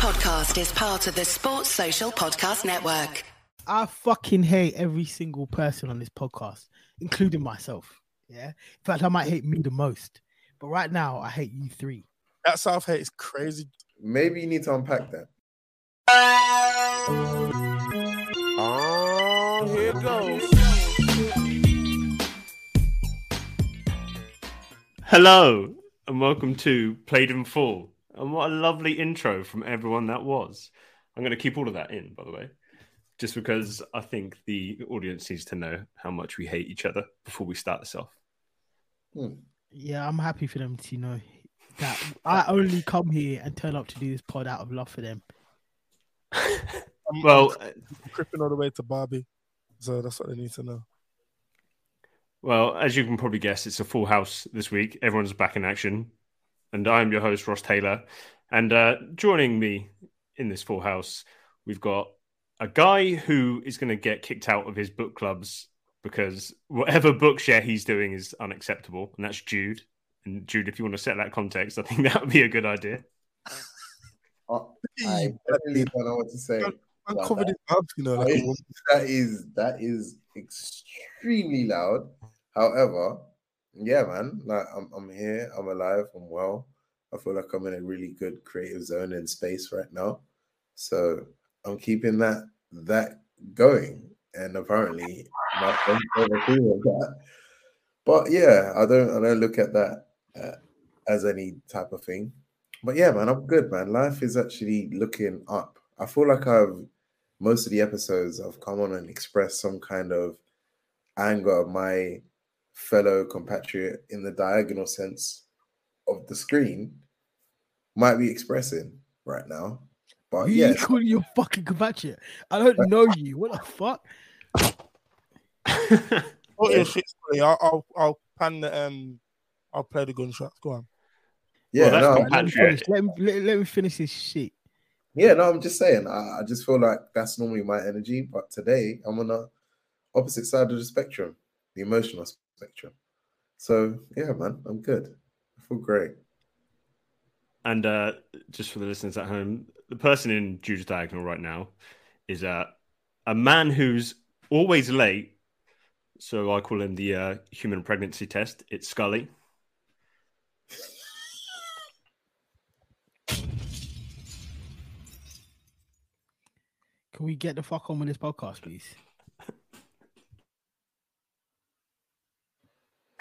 podcast is part of the Sports Social Podcast Network. I fucking hate every single person on this podcast, including myself. Yeah. In fact, I might hate me the most. But right now, I hate you three. That South hate is crazy. Maybe you need to unpack that. Oh, here it goes. Hello and welcome to Played in Full. And what a lovely intro from everyone that was. I'm going to keep all of that in, by the way, just because I think the audience needs to know how much we hate each other before we start this off. Hmm. Yeah, I'm happy for them to know that I only come here and turn up to do this pod out of love for them. Well, I'm cripping all the way to Barbie. So that's what they need to know. well, as you can probably guess, it's a full house this week. Everyone's back in action, and I'm your host Ross Taylor. And uh, joining me in this full house, we've got a guy who is going to get kicked out of his book clubs because whatever book share he's doing is unacceptable, and that's Jude. And Jude, if you want to set that context, I think that would be a good idea. Uh, I definitely don't know what to say. I'm covered in that- mouth, you know. Like a That woman. is, that is that is extremely loud. However, yeah, man, like I'm I'm here, I'm alive, I'm well. I feel like I'm in a really good creative zone and space right now. So I'm keeping that that going. And apparently my friends agree with that. But yeah, I don't I don't look at that uh, as any type of thing. But yeah, man, I'm good, man. Life is actually looking up. I feel like I've most of the episodes I've come on and expressed some kind of anger my fellow compatriot in the diagonal sense of the screen might be expressing right now. But Who yeah, you your fucking compatriot? I don't know you. What the fuck? Oh, yeah, shit. I'll, I'll I'll pan the um I'll play the gunshots. Go on. yeah, that's no, Let me finish. Let me, let, let me finish this shit. yeah, no, I'm just saying. I, I just feel like that's normally my energy, but today I'm on the opposite side of the spectrum, the emotional spectrum. So yeah, man, I'm good. I feel great. And uh, just for the listeners at home, the person in Jude's diagonal right now is uh, a man who's always late. So I call him the uh, human pregnancy test. It's Scully. Can we get the fuck on with this podcast, please?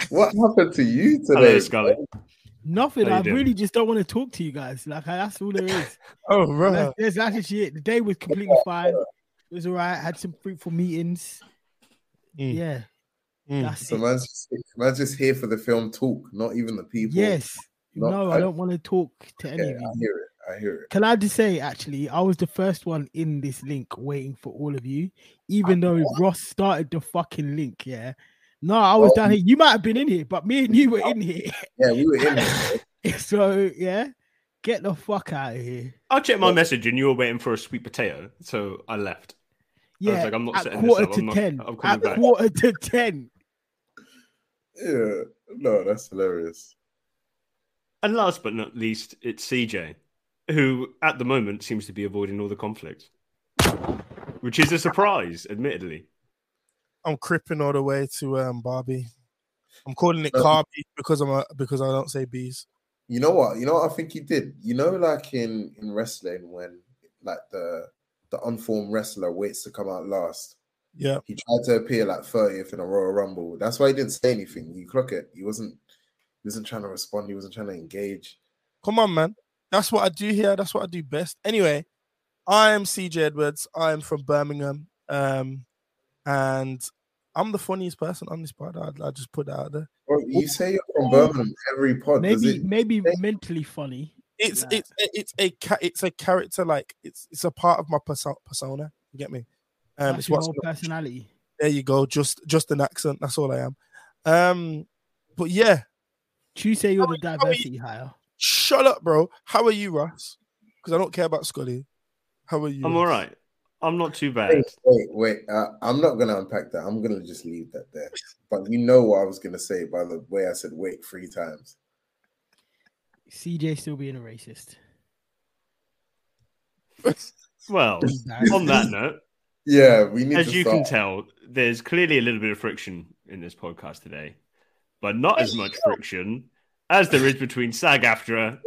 What happened to you today? Hello, Scully. Nothing. I doing? really just don't want to talk to you guys. Like that's all there is. Oh, that's, right. that's actually it. The day was completely fine. It was alright. Had some fruitful meetings. Mm. Yeah, Mm. that's So it. man's just, man's just here for the film talk, not even the people. Yes. Not- No, I don't want to talk to any Yeah, of you. I hear it. I hear it. Can I just say, actually, I was the first one in this link waiting for all of you, even though Ross started the fucking link. Yeah. No, I was Oh. down here. You might have been in here, but me and you were oh. in here. Yeah, we were in there. so, yeah, get the fuck out of here. I checked my message and you were waiting for a sweet potato. So I left. Yeah. like, I'm not at setting this quarter up. to I'm not- 10. I'm coming At back. quarter to 10. Yeah, no, that's hilarious. And last but not least, it's CJ, who at the moment seems to be avoiding all the conflict, which is a surprise, admittedly. I'm cripping all the way to um Barbie. I'm calling it Uh, Carby because I'm a because I don't say bees. You know what? You know what I think he did. You know, like in in wrestling, when like the the unformed wrestler waits to come out last. Yeah. He tried to appear like 30th in a Royal Rumble. That's why he didn't say anything. You clock it. He wasn't. He wasn't trying to respond. He wasn't trying to engage. Come on, man. That's what I do here. That's what I do best. Anyway, I am CJ Edwards. I'm from Birmingham. Um, and I'm the funniest person on this pod. I, I just put that out there. Bro, you say you're from Birmingham every pod. Maybe, it, maybe mentally funny. It's Yeah. it's it's a it's a character like it's it's a part of my persona. You get me? Um, That's it's your what's whole personality. there. You go. Just just an accent. That's all I am. Um, but yeah, You say you're How the are you- how are you- diversity hire. shut up, bro. How are you, Russ? Because I don't care about Scully. How are you? I'm all right. I'm not too bad. Wait, wait, wait. Uh, I'm not gonna unpack that. I'm gonna just leave that there. But you know what I was gonna say by the way I said wait three times. CJ still being a racist. Well, on that note, Yeah, we need as to you start. can tell, there's clearly a little bit of friction in this podcast today, but not as much friction as there is between SAG AFTRA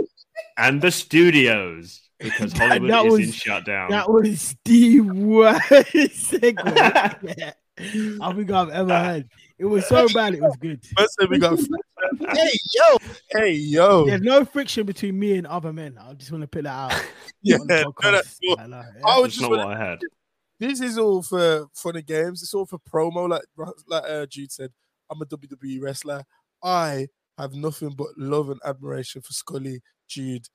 and the studios because That- Hollywood that is was- in shutdown. That was the worst segue I think I've ever had. It was so bad, it was good. First we got hey yo, hey yo, There's no friction between me and other men. I just want to put that out. yeah. no, that's cool. I know, yeah. I was That's just not what I had. this is all for for the games. It's all for promo. Like like uh, Jude said, I'm a WWE wrestler. I have nothing but love and admiration for Scully, Jude,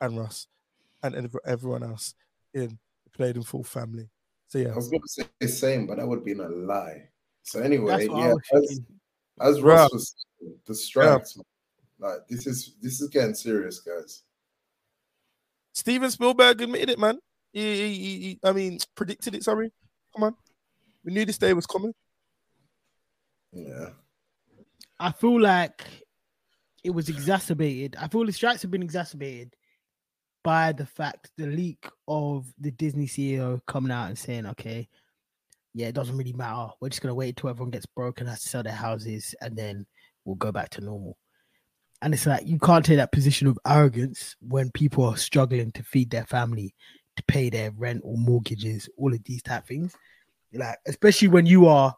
and Russ, and ev- everyone else in the Played in Full family. So yeah, I was going to say the same, but that would have been a lie. So anyway, That's what I yeah, as, thinking. as Bruh. Ross was saying, the strikes, man, like this is this is getting serious, guys. Steven Spielberg admitted it, man. He, he, he, he- I mean, predicted it. Sorry, come on. We knew this day was coming. Yeah, I feel like it was exacerbated. I feel the strikes have been exacerbated by the fact the leak of the Disney CEO coming out and saying, okay, yeah, it doesn't really matter. We're just gonna wait until everyone gets broke and has to sell their houses and then we'll go back to normal. And it's like you can't take that position of arrogance when people are struggling to feed their family, to pay their rent or mortgages, all of these type of things. Like, especially when you are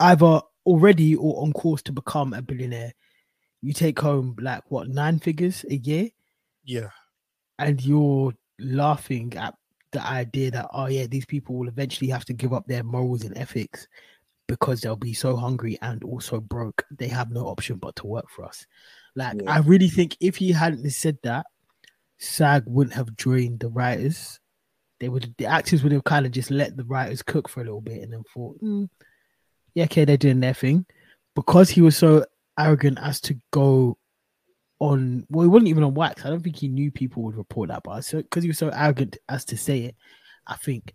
either already or on course to become a billionaire, you take home like what nine figures a year, Yeah, and you're laughing at the idea that oh yeah, these people will eventually have to give up their morals and ethics because they'll be so hungry and also broke. They have no option but to work for us. Like Yeah. I really think if he hadn't said that, SAG wouldn't have joined the writers. They would the actors would have kind of just let the writers cook for a little bit and then thought, "Mm, yeah, okay, they're doing their thing. Because he was so arrogant as to go on well, he wasn't even on wax. I don't think he knew people would report that, but so because he was so arrogant as to say it, I think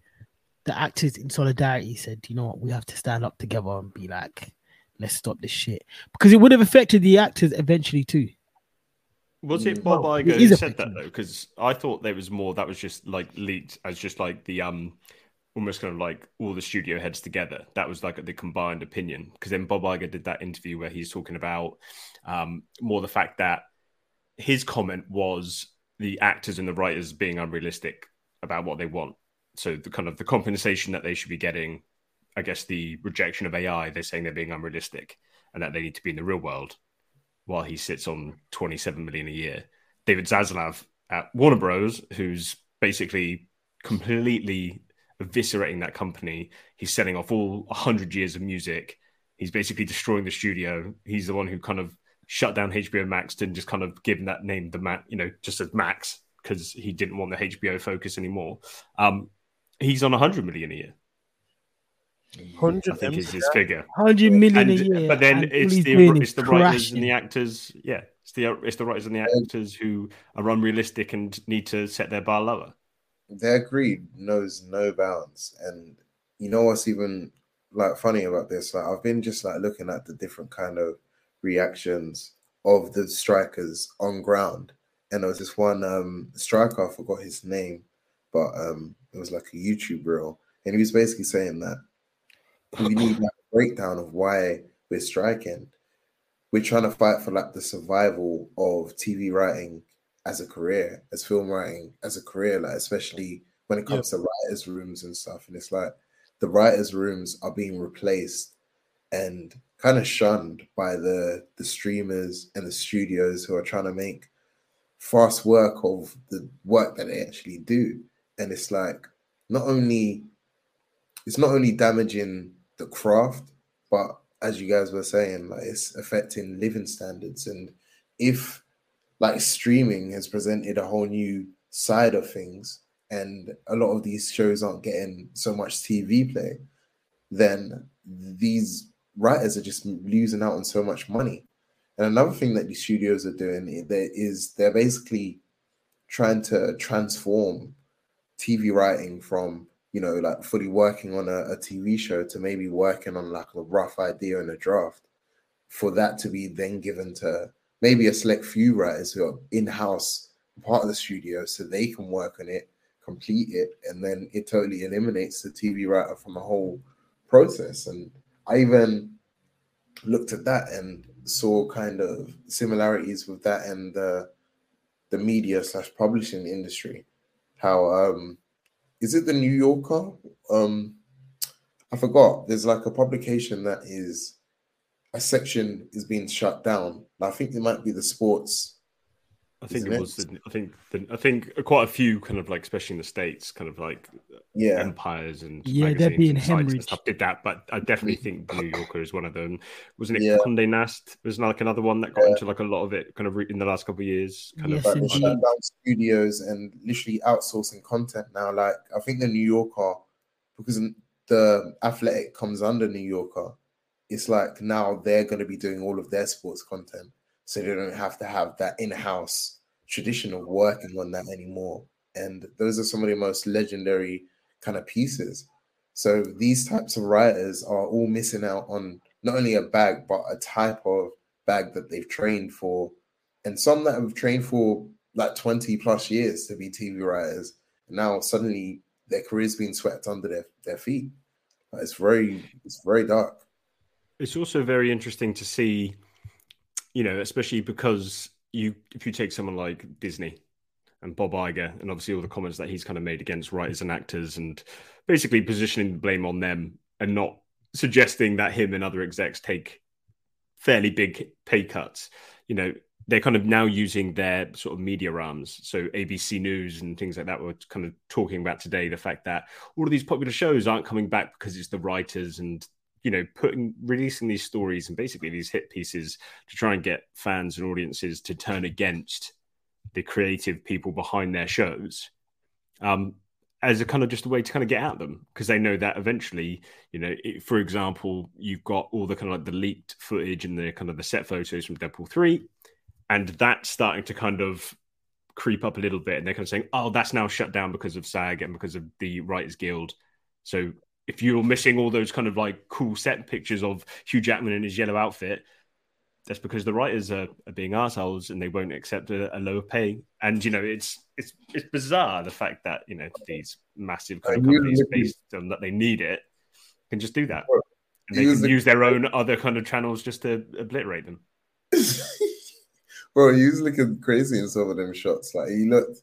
the actors in solidarity said, you know what, we have to stand up together and be like, let's stop this shit. Because it would have affected the actors eventually too. Was it Mm. Bob Well, Iger it who is a said that though? Because I thought there was more that was just like leaked as just like the um almost kind of like all the studio heads together. That was like the combined opinion. Because then Bob Iger did that interview where he's talking about um more the fact that his comment was the actors and the writers being unrealistic about what they want. So the kind of the compensation that they should be getting, I guess the rejection of AI, they're saying they're being unrealistic and that they need to be in the real world while he sits on 27 million a year. David Zaslav at Warner Bros, who's basically completely eviscerating that company. He's selling off all 100 years of music. He's basically destroying the studio. He's the one who kind of shut down HBO Max and just kind of given that name the Mac, you know, just as Max because he didn't want the HBO focus anymore. Um, he's on 100 million a year. 100 I think is his figure. Hundred million And- a year. but then it's the it's is the writers and the actors. Yeah, it's the it's the writers and the actors who are unrealistic and need to set their bar lower. their greed knows no bounds, and you know what's even like funny about this? Like I've been just like looking at the different kind of reactions of the strikers on ground, and there was this one um striker, I forgot his name, but um it was like a YouTube reel, and he was basically saying that we need like a breakdown of why we're striking. We're trying to fight for like the survival of TV writing as a career, as film writing as a career, like especially when it comes to writers' rooms and stuff. And it's like the writers' rooms are being replaced and kind of shunned by the the streamers and the studios who are trying to make fast work of the work that they actually do. And it's like not only it's not only damaging the craft, but as you guys were saying, like it's affecting living standards. And if like streaming has presented a whole new side of things, and a lot of these shows aren't getting so much TV play, then these writers are just losing out on so much money. And another thing that these studios are doing is they're basically trying to transform TV writing from you know like fully working on a, a TV show to maybe working on like a rough idea and a draft for that to be then given to maybe a select few writers who are in house part of the studio so they can work on it complete it, and then it totally eliminates the TV writer from the whole process. And I even looked at that and saw kind of similarities with that and the the media slash publishing industry. How um is it the New Yorker? Um I forgot. There's like a publication that is a section is being shut down. I think it might be the sports I think it was. The, I think. The, I think quite a few kind of like, especially in the states, kind of like yeah empires and yeah, they're being hemorrhaged. Stuff did that, but I definitely think New Yorker is one of them. Wasn't it? Yeah. Condé Nast was like another one that got yeah. into like a lot of it, kind of in the last couple of years. Kind yes, of like, down studios and literally outsourcing content now. Like I think the New Yorker, because the Athletic comes under New Yorker, it's like now they're going to be doing all of their sports content so they don't have to have that in-house tradition of working on that anymore. And those are some of the most legendary kind of pieces. So these types of writers are all missing out on not only a bag, but a type of bag that they've trained for. And some that have trained for like 20 plus years to be TV writers. Now suddenly their career's being swept under their, their feet. It's very it's very dark. It's also very interesting to see you know, especially because you if you take someone like Disney and Bob Iger and obviously all the comments that he's kind of made against writers and actors and basically positioning the blame on them and not suggesting that him and other execs take fairly big pay cuts. You know, they're kind of now using their sort of media arms. So ABC News and things like that were kind of talking about today the fact that all of these popular shows aren't coming back because it's the writers and you know putting releasing these stories and basically these hit pieces to try and get fans and audiences to turn against the creative people behind their shows um, as a kind of just a way to kind of get at them because they know that eventually you know it, for example you've got all the kind of like the leaked footage and the kind of the set photos from deadpool 3 and that's starting to kind of creep up a little bit and they're kind of saying oh that's now shut down because of sag and because of the writers guild. So if you're missing all those kind of like cool set pictures of Hugh Jackman in his yellow outfit, that's because the writers are, are being assholes and they won't accept a, a, lower pay. And you know, it's it's it's bizarre the fact that you know these massive kind of companies based on that they need it can just do that, and they can use their own other kind of channels just to obliterate them. Bro, he was looking crazy in some of them shots. Like he looked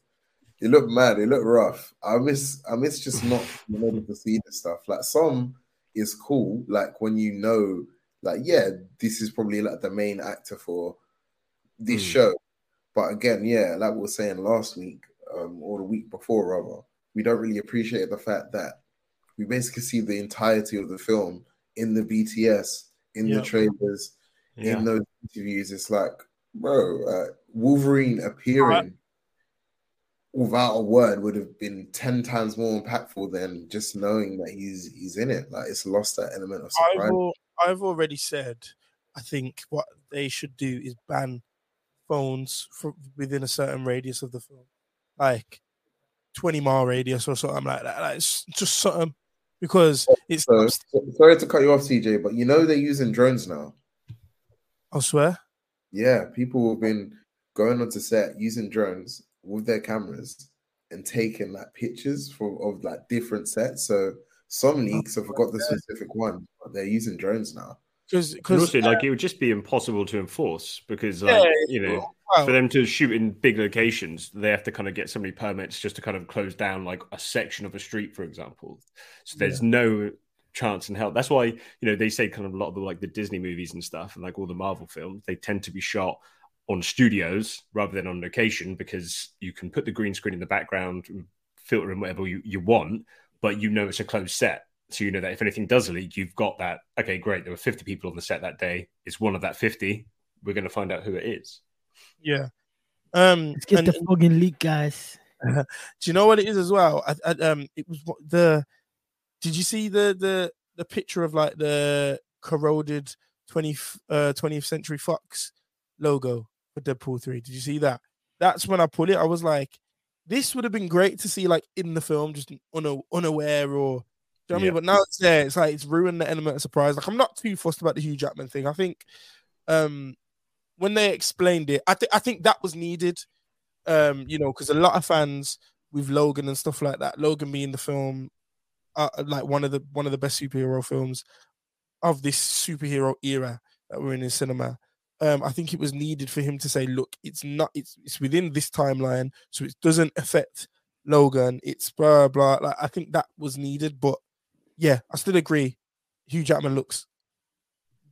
it looked mad. It looked rough. I miss. I miss just not being able to see the stuff. Like some is cool. Like when you know, like yeah, this is probably like the main actor for this mm. show. But again, yeah, like we were saying last week, um, or the week before, rather, we don't really appreciate the fact that we basically see the entirety of the film in the BTS, in the trailers, yeah. in those interviews. It's like, bro, uh, Wolverine appearing without a word would have been 10 times more impactful than just knowing that he's he's in it. Like it's lost that element of surprise I've, al- I've already said i think what they should do is ban phones from within a certain radius of the film like 20 mile radius or something like that. Like it's just something because it's so, sorry to cut you off cj but you know they're using drones now? I swear. Yeah people have been going onto set using drones with their cameras and taking like pictures for of like different sets. So some oh, leaks, I forgot the specific one, but they're using drones now. Because also, uh, like it would just be impossible to enforce because, like, yeah, you know, well, for them to shoot in big locations, they have to kind of get so many permits just to kind of close down like a section of a street, for example. So there's yeah. no chance in hell. That's why you know they say kind of a lot of the like the Disney movies and stuff, and like all the Marvel films, they tend to be shot on studios rather than on location because you can put the green screen in the background, filter in whatever you, you want, but you know it's a closed set. So you know that if anything does leak, you've got that. Okay, great. There were 50 people on the set that day. It's one of that 50. We're going to find out who it is. Yeah. Um, Let's get and, the fucking leak, guys. do you know what it is as well? I, I, um, it was the. Did you see the the the picture of like the corroded 20 uh 20th century Fox logo for Deadpool 3. Did you see that? That's when I put it. I was like, this would have been great to see like in the film, just una- unaware or you know what I mean? But now it's there. It's like it's ruined the element of surprise. Like I'm not too fussed about the Hugh Jackman thing. I think um when they explained it, I think I think that was needed. Um, you know, because a lot of fans with Logan and stuff like that. Logan being the film, uh, like one of the one of the best superhero films of this superhero era that we're in in cinema. Um, I think it was needed for him to say, "Look, it's not. It's it's within this timeline, so it doesn't affect Logan. It's blah blah." Like I think that was needed, but yeah, I still agree. Hugh Jackman looks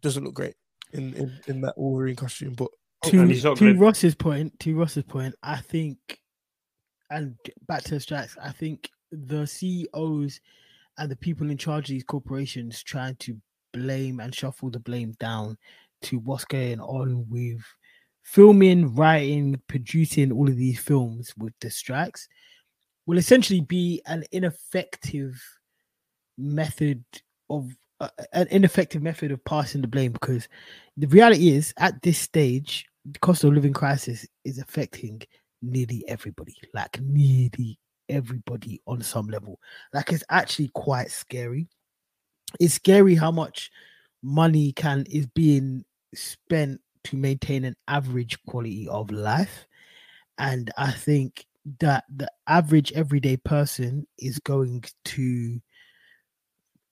doesn't look great in in, in that Wolverine costume, but to, And to gonna- Ross's point, to Ross's point, I think, and back to the strikes, I think the CEOs and the people in charge of these corporations trying to blame and shuffle the blame down to what's going on with filming, writing, producing all of these films with the strikes will essentially be an ineffective method of uh, an ineffective method of passing the blame because the reality is at this stage the cost of living crisis is affecting nearly everybody like nearly everybody on some level. Like it's actually quite scary. It's scary how much money can is being spent to maintain an average quality of life and i think that the average everyday person is going to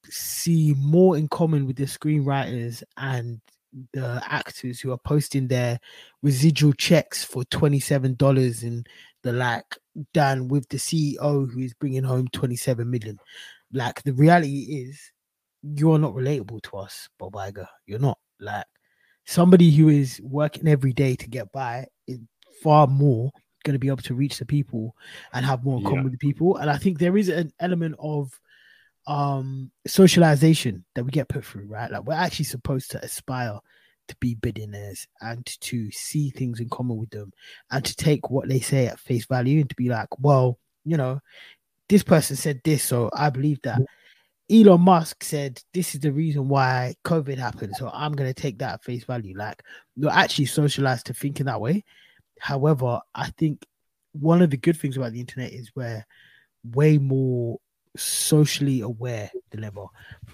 see more in common with the screenwriters and the actors who are posting their residual checks for $27 and the like than with the CEO who is bringing home 27 million. Like the reality is you're not relatable to us, Bob Iger. You're not like somebody who is working every day to get by is far more going to be able to reach the people and have more in common Yeah. with the people. And I think there is an element of um socialization that we get put through, right? Like we're actually supposed to aspire to be billionaires and to see things in common with them and to take what they say at face value and to be like, well, you know, this person said this, so I believe that. Elon Musk said this is the reason why COVID happened, so I'm gonna take that at face value. Like you're actually socialized to thinking that way. However, I think one of the good things about the internet is we're way more socially aware than ever.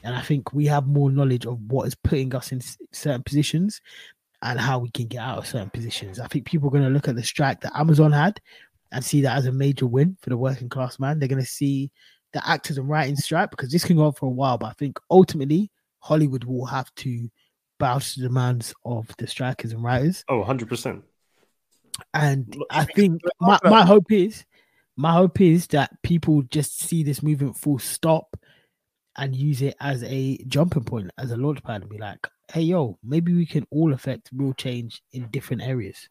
And I think we have more knowledge of what is putting us in certain positions and how we can get out of certain positions. I think people are going to look at the strike that Amazon had and see that as a major win for the working class man. They're going to see the actors and writing strike because this can go on for a while, but I think ultimately Hollywood will have to bow to the demands of the strikers and writers. Oh, 100%. And Look, I think my, my hope is my hope is that people just see this movement full stop and use it as a jumping point, as a launch pad, and be like, hey yo, maybe we can all affect real change in different areas.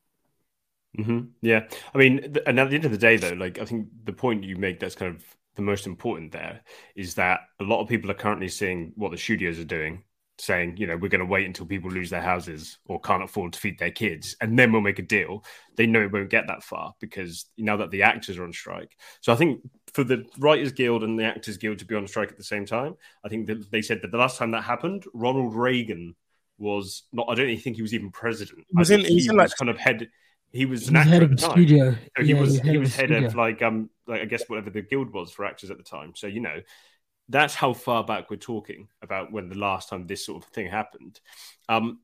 hmm Yeah, I mean, th- and at the end of the day, though, like I think the point you make that's kind of the most important there is that a lot of people are currently seeing what the studios are doing, saying, you know, we're going to wait until people lose their houses or can't afford to feed their kids, and then we'll make a deal. They know it won't get that far because now that the actors are on strike. So I think for the Writers Guild and the Actors Guild to be on strike at the same time, I think that they said that the last time that happened, Ronald Reagan was not. I don't even think he was even president. Was I in- think he was in, was like- kind of head. He was an actor head of the time. studio. So he Yeah, was he's he was head of like um like I guess whatever the guild was for actors at the time. So you know that's how far back we're talking about when the last time this sort of thing happened. Um,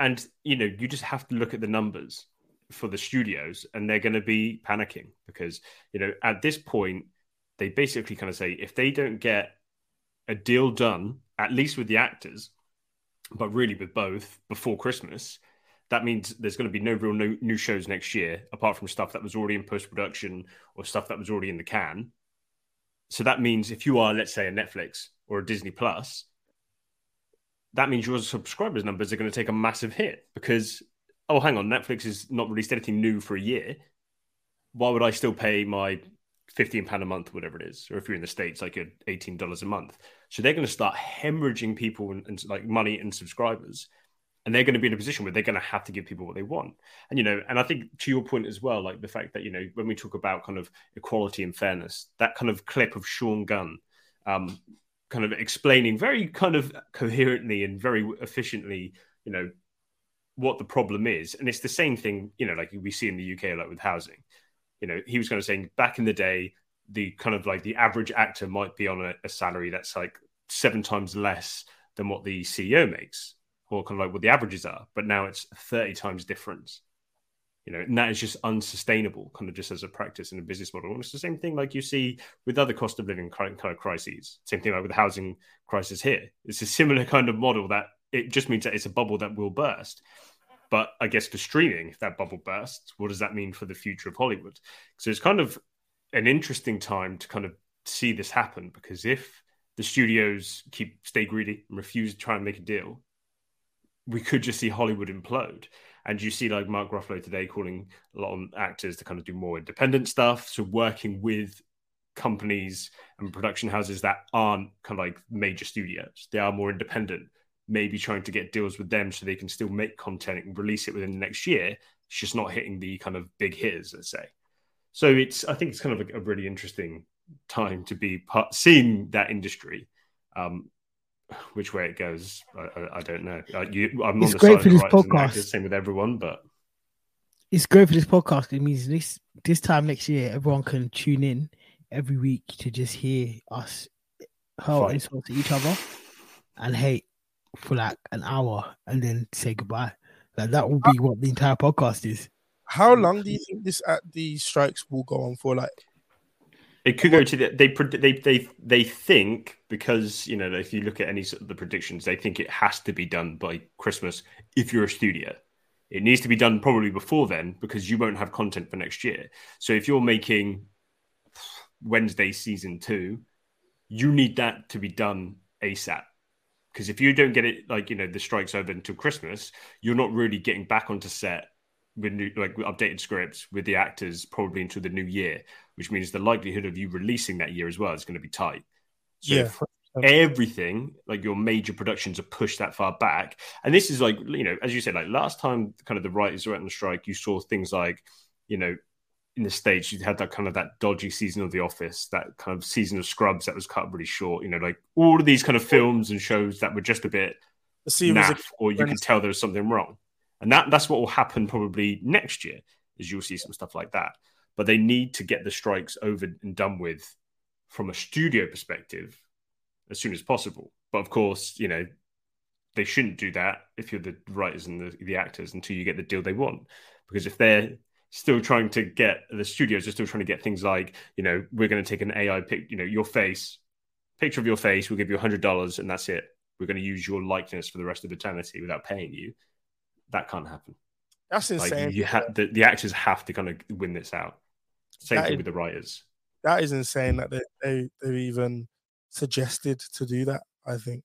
and you know you just have to look at the numbers for the studios, and they're going to be panicking because you know at this point they basically kind of say if they don't get a deal done at least with the actors, but really with both before Christmas, that means there's going to be no real no, new shows next year, apart from stuff that was already in post production or stuff that was already in the can. So that means if you are, let's say, a Netflix or a Disney Plus, that means your subscribers numbers are going to take a massive hit because, oh, hang on, Netflix has not released anything new for a year. Why would I still pay my fifteen pound a month, whatever it is, or if you're in the states, like eighteen dollars a month? So they're going to start hemorrhaging people and, and like money and subscribers and they're going to be in a position where they're going to have to give people what they want. And you know and i think to your point as well like the fact that you know when we talk about kind of equality and fairness that kind of clip of sean gunn um kind of explaining very kind of coherently and very efficiently you know what the problem is. And it's the same thing you know like we see in the uk like with housing. You know he was kind of saying back in the day the kind of like the average actor might be on a, a salary that's like seven times less than what the ceo makes or kind of like what the averages are, but now it's 30 times difference. you know, and that is just unsustainable, kind of just as a practice and a business model. And it's the same thing like you see with other cost of living kind of crises. Same thing like with the housing crisis here. It's a similar kind of model that it just means that it's a bubble that will burst. But I guess for streaming, if that bubble bursts, what does that mean for the future of Hollywood? So it's kind of an interesting time to kind of see this happen because if the studios keep stay greedy and refuse to try and make a deal, we could just see Hollywood implode. And you see like Mark Ruffalo today calling a lot of actors to kind of do more independent stuff. So working with companies and production houses that aren't kind of like major studios. They are more independent, maybe trying to get deals with them so they can still make content and release it within the next year. It's just not hitting the kind of big hitters, let's say. So it's I think it's kind of a, a really interesting time to be part, seeing that industry. Um, which way it goes, I, I, I don't know. Uh, you, I'm It's on the great side for of this the writers and podcast. actors, same with everyone, but It's great for this podcast. It means this this time next year, everyone can tune in every week to just hear us hurl Fight. insults at each other and hate for like an hour and then say goodbye. Like that will be what the entire podcast is. How long do you think this at these strikes will go on for? Like, It could go to the they they they they think because you know if you look at any sort of the predictions, they think it has to be done by Christmas. If you're a studio, it needs to be done probably before then because you won't have content for next year. So if you're making Wednesday season two, you need that to be done ASAP. Because if you don't get it, like you know, the strike's over until Christmas, you're not really getting back onto set with new, like updated scripts with the actors probably until the new year which means the likelihood of you releasing that year as well is going to be tight. So Yeah. everything, like your major productions, are pushed that far back. And this is like, you know, as you said, like last time, kind of the writers were on the strike, you saw things like, you know, in the states, you had that kind of that dodgy season of The Office, that kind of season of Scrubs that was cut really short. You know, like all of these kind of films and shows that were just a bit naff, or you can tell there was something wrong. And that that's what will happen probably next year, is you'll see some stuff like that. But they need to get the strikes over and done with from a studio perspective as soon as possible. But of course, you know, they shouldn't do that if you're the writers and the, the actors until you get the deal they want. Because if they're still trying to get the studios are still trying to get things like, you know, we're going to take an AI pic, you know, your face, picture of your face, we'll give you a hundred dollars and that's it. We're going to use your likeness for the rest of eternity without paying you. That can't happen. That's insane. Like insane. you have the, the actors have to kind of win this out. Same That thing is- with the writers. that is insane that they, they they've even suggested to do that. I think.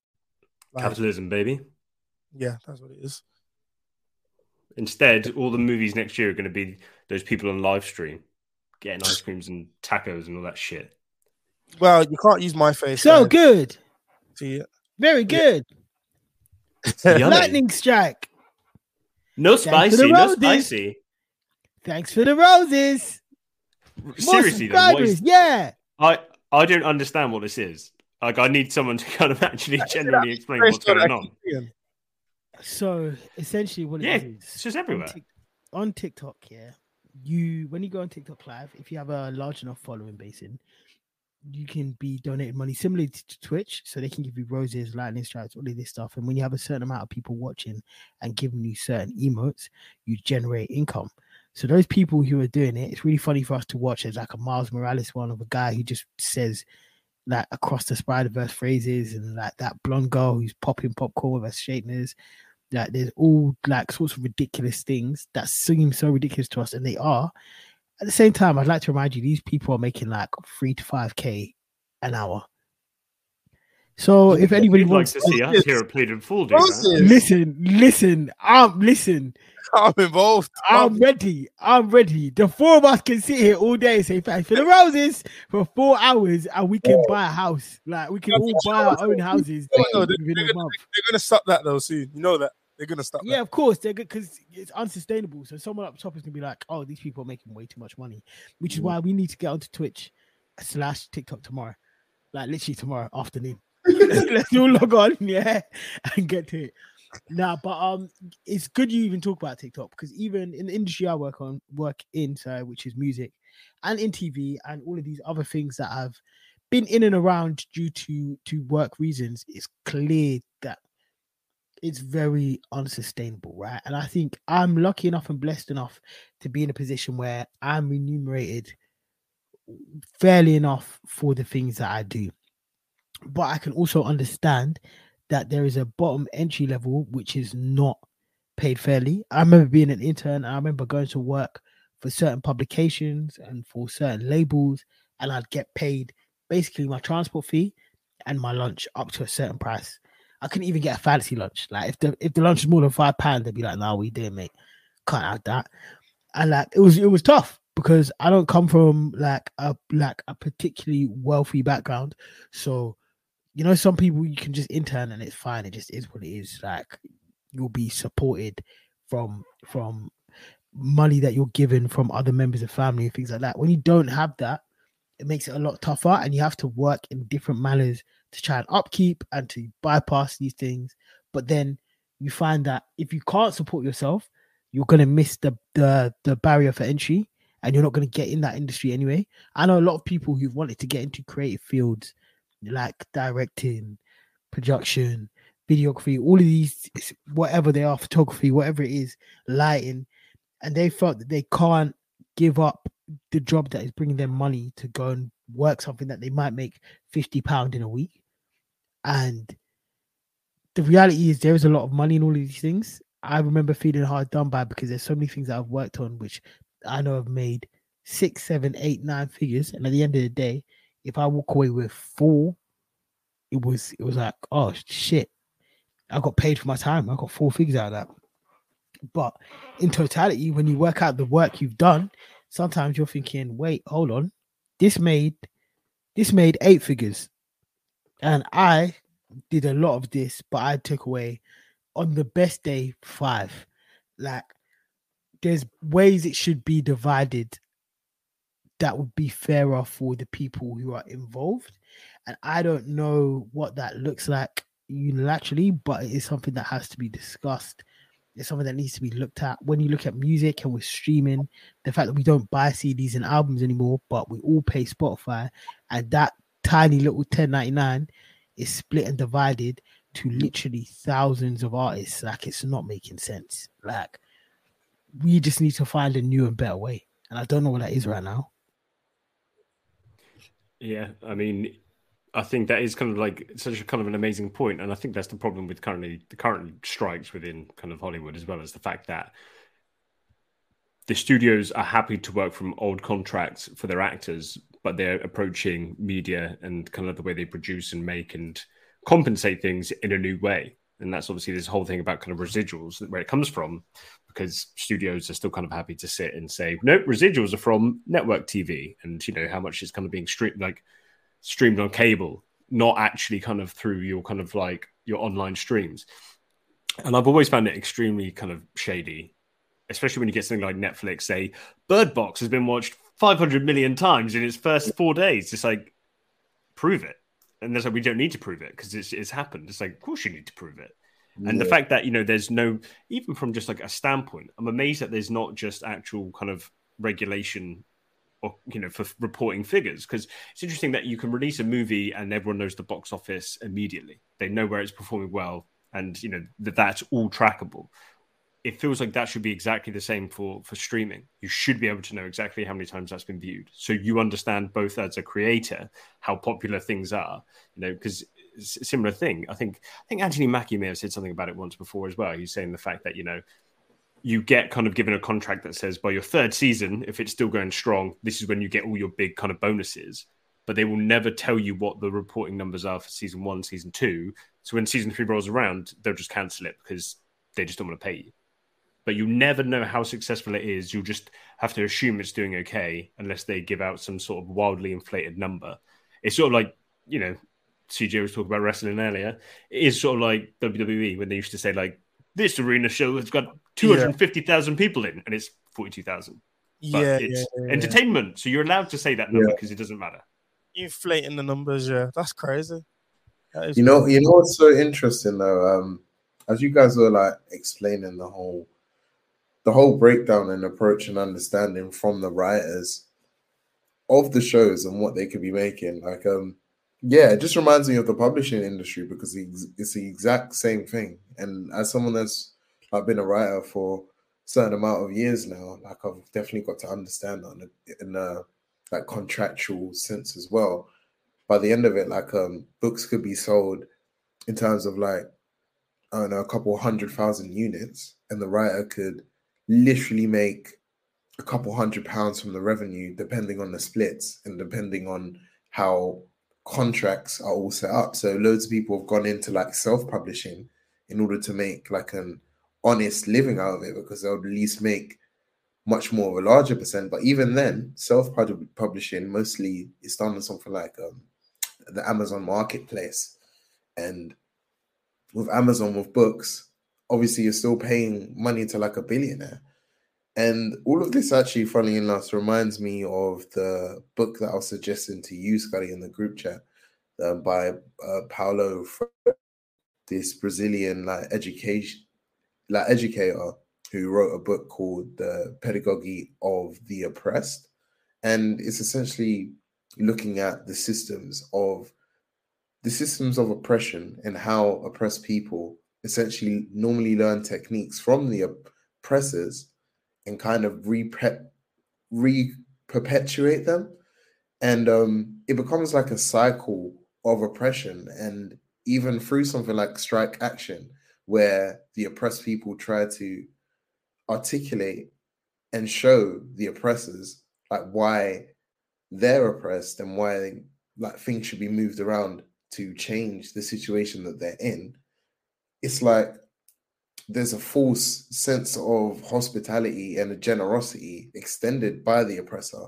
Like, Capitalism, baby. yeah, that's what it is. Instead, all the movies next year are going to be those people on live stream getting ice creams and tacos and all that shit. Well, you can't use my face. So guys. good. See it. Very good. Yummy. Lightning strike. No for spicy, no roses. spicy. Thanks for the roses. More Seriously, though, is, Yeah. I I don't understand what this is. Like, I need someone to kind of actually generally explain what's going on. Ian. So essentially, what it Yeah, is it's just on, everywhere. On TikTok, yeah, you when you go on TikTok Live, if you have a large enough following base in, you can be donating money similarly to to Twitch, so they can give you roses, lightning strikes, all of this stuff. And when you have a certain amount of people watching and giving you certain emotes, you generate income. So those people who are doing it, it's really funny for us to watch. There's like a Miles Morales one of a guy who just says like across the Spider Verse phrases, and like that blonde girl who's popping popcorn with her straighteners. Like there's all like sorts of ridiculous things that seem so ridiculous to us, and they are. At the same time, I'd like to remind you these people are making like three to five k an hour. So if anybody You'd like wants to see us here at Played in Full do that. Roses. listen, listen, um, listen, I'm involved. I'm ready. I'm ready. The four of us can sit here all day and say thanks for the roses for four hours, and we can buy a house. Like we can all buy our own houses No, no, they- within a month. They're gonna stop that though soon. You know that they're gonna stop. Yeah, that. of course they're good because it's unsustainable. So someone up top is gonna be like, "Oh, these people are making way too much money," which is Mm. why we need to get onto Twitch slash TikTok tomorrow, like literally tomorrow afternoon. Let's, all log on, yeah, and get to it. Nah, but um, it's good you even talk about TikTok because even in the industry I work on, work in, so which is music, and in TV and all of these other things that have been in and around due to to work reasons, it's clear that it's very unsustainable, right? And I think I'm lucky enough and blessed enough to be in a position where I'm remunerated fairly enough for the things that I do. But I can also understand that there is a bottom entry level which is not paid fairly. I remember being an intern, I remember going to work for certain publications and for certain labels, and I'd get paid basically my transport fee and my lunch up to a certain price. I couldn't even get a fancy lunch. Like if the if the lunch is more than five pounds, they'd be like, "No, we did, mate. Can't have that." And like it was it was tough because I don't come from like a like a particularly wealthy background. So, you know, some people you can just intern and it's fine. It just is what it is. Like you'll be supported from from money that you're given from other members of family and things like that. When you don't have that, it makes it a lot tougher and you have to work in different manners to try and upkeep and to bypass these things. But then you find that if you can't support yourself, you're gonna miss the the, the barrier for entry and you're not gonna get in that industry anyway. I know a lot of people who've wanted to get into creative fields like directing, production, videography, all of these whatever they are, photography, whatever it is, lighting, and they felt that they can't give up the job that is bringing them money to go and work something that they might make 50 pound in a week. And the reality is there is a lot of money in all of these things. I remember feeling hard done by because there's so many things that i've worked on which i know have made six seven eight nine figures. And at the end of the day if i walk away with four it was it was like oh shit. I got paid for my time. I got four figures out of that. But in totality when you work out the work you've done sometimes you're thinking, wait, hold on, this made this made eight figures, and I did a lot of this, but I took away on the best day five. Like, there's ways it should be divided that would be fairer for the people who are involved, and I don't know what that looks like unilaterally, but it is something that has to be discussed. It's something that needs to be looked at. When you look at music and we're streaming the fact that we don't buy cds and albums anymore but we all pay spotify and that tiny little 1099 is split and divided to literally thousands of artists like it's not making sense. Like we just need to find a new and better way. And i don't know what that is right now yeah i mean I think that is kind of like such a kind of an amazing point, and I think that's the problem with currently the current strikes within kind of Hollywood as well as the fact that the studios are happy to work from old contracts for their actors, but they're approaching media and kind of the way they produce and make and compensate things in a new way. And that's obviously this whole thing about kind of residuals, where it comes from, because studios are still kind of happy to sit and say, no, residuals are from network TV, and you know how much is kind of being streamed, like streamed on cable, not actually kind of through your kind of like your online streams. And I've always found it extremely kind of shady, especially when you get something like Netflix say Bird Box has been watched 500 million times in its first four days. It's like, prove it. And there's like, we don't need to prove it because it's, it's happened. It's like, of course you need to prove it. Yeah. And the fact that, you know, there's no, even from just like a standpoint, I'm amazed that there's not just actual kind of regulation or you know for reporting figures because it's interesting that you can release a movie and everyone knows the box office immediately they know where it's performing well and you know that that's all trackable it feels like that should be exactly the same for for streaming you should be able to know exactly how many times that's been viewed so you understand both as a creator how popular things are you know because similar thing i think i think anthony mackie may have said something about it once before as well he's saying the fact that you know you get kind of given a contract that says by your third season, if it's still going strong, this is when you get all your big kind of bonuses. But they will never tell you what the reporting numbers are for season one, season two. So when season three rolls around, they'll just cancel it because they just don't want to pay you. But you never know how successful it is. You'll just have to assume it's doing okay unless they give out some sort of wildly inflated number. It's sort of like, you know, CJ was talking about wrestling earlier. It is sort of like WWE when they used to say, like, this arena show has got 250,000 yeah. people in and it's 42,000. Yeah, it's yeah, yeah, entertainment. So you're allowed to say that number because it doesn't matter. Inflating the numbers, yeah. That's crazy. That you know, crazy. you know what's so interesting though? Um, as you guys were like explaining the whole the whole breakdown and approach and understanding from the writers of the shows and what they could be making. Like um Yeah, it just reminds me of the publishing industry because it's the exact same thing. And as someone that's like been a writer for a certain amount of years now, like I've definitely got to understand that in a, in a like contractual sense as well. By the end of it, like um books could be sold in terms of like I don't know, a couple hundred thousand units, and the writer could literally make a couple hundred pounds from the revenue, depending on the splits and depending on how contracts are all set up. So loads of people have gone into like self-publishing in order to make like an honest living out of it because they'll at least make much more of a larger percent. But even then, self-publishing mostly is done on something like um, the Amazon marketplace. And with Amazon with books, obviously you're still paying money to like a billionaire. And all of this actually, funny enough, reminds me of the book that I was suggesting to you, Scotty, in the group chat uh, by uh, Paulo, this Brazilian like education, like educator who wrote a book called The Pedagogy of the Oppressed. And it's essentially looking at the systems of the systems of oppression and how oppressed people essentially normally learn techniques from the oppressors and kind of re perpetuate them. And um, it becomes like a cycle of oppression and even through something like strike action where the oppressed people try to articulate and show the oppressors like why they're oppressed and why like things should be moved around to change the situation that they're in it's like there's a false sense of hospitality and a generosity extended by the oppressor.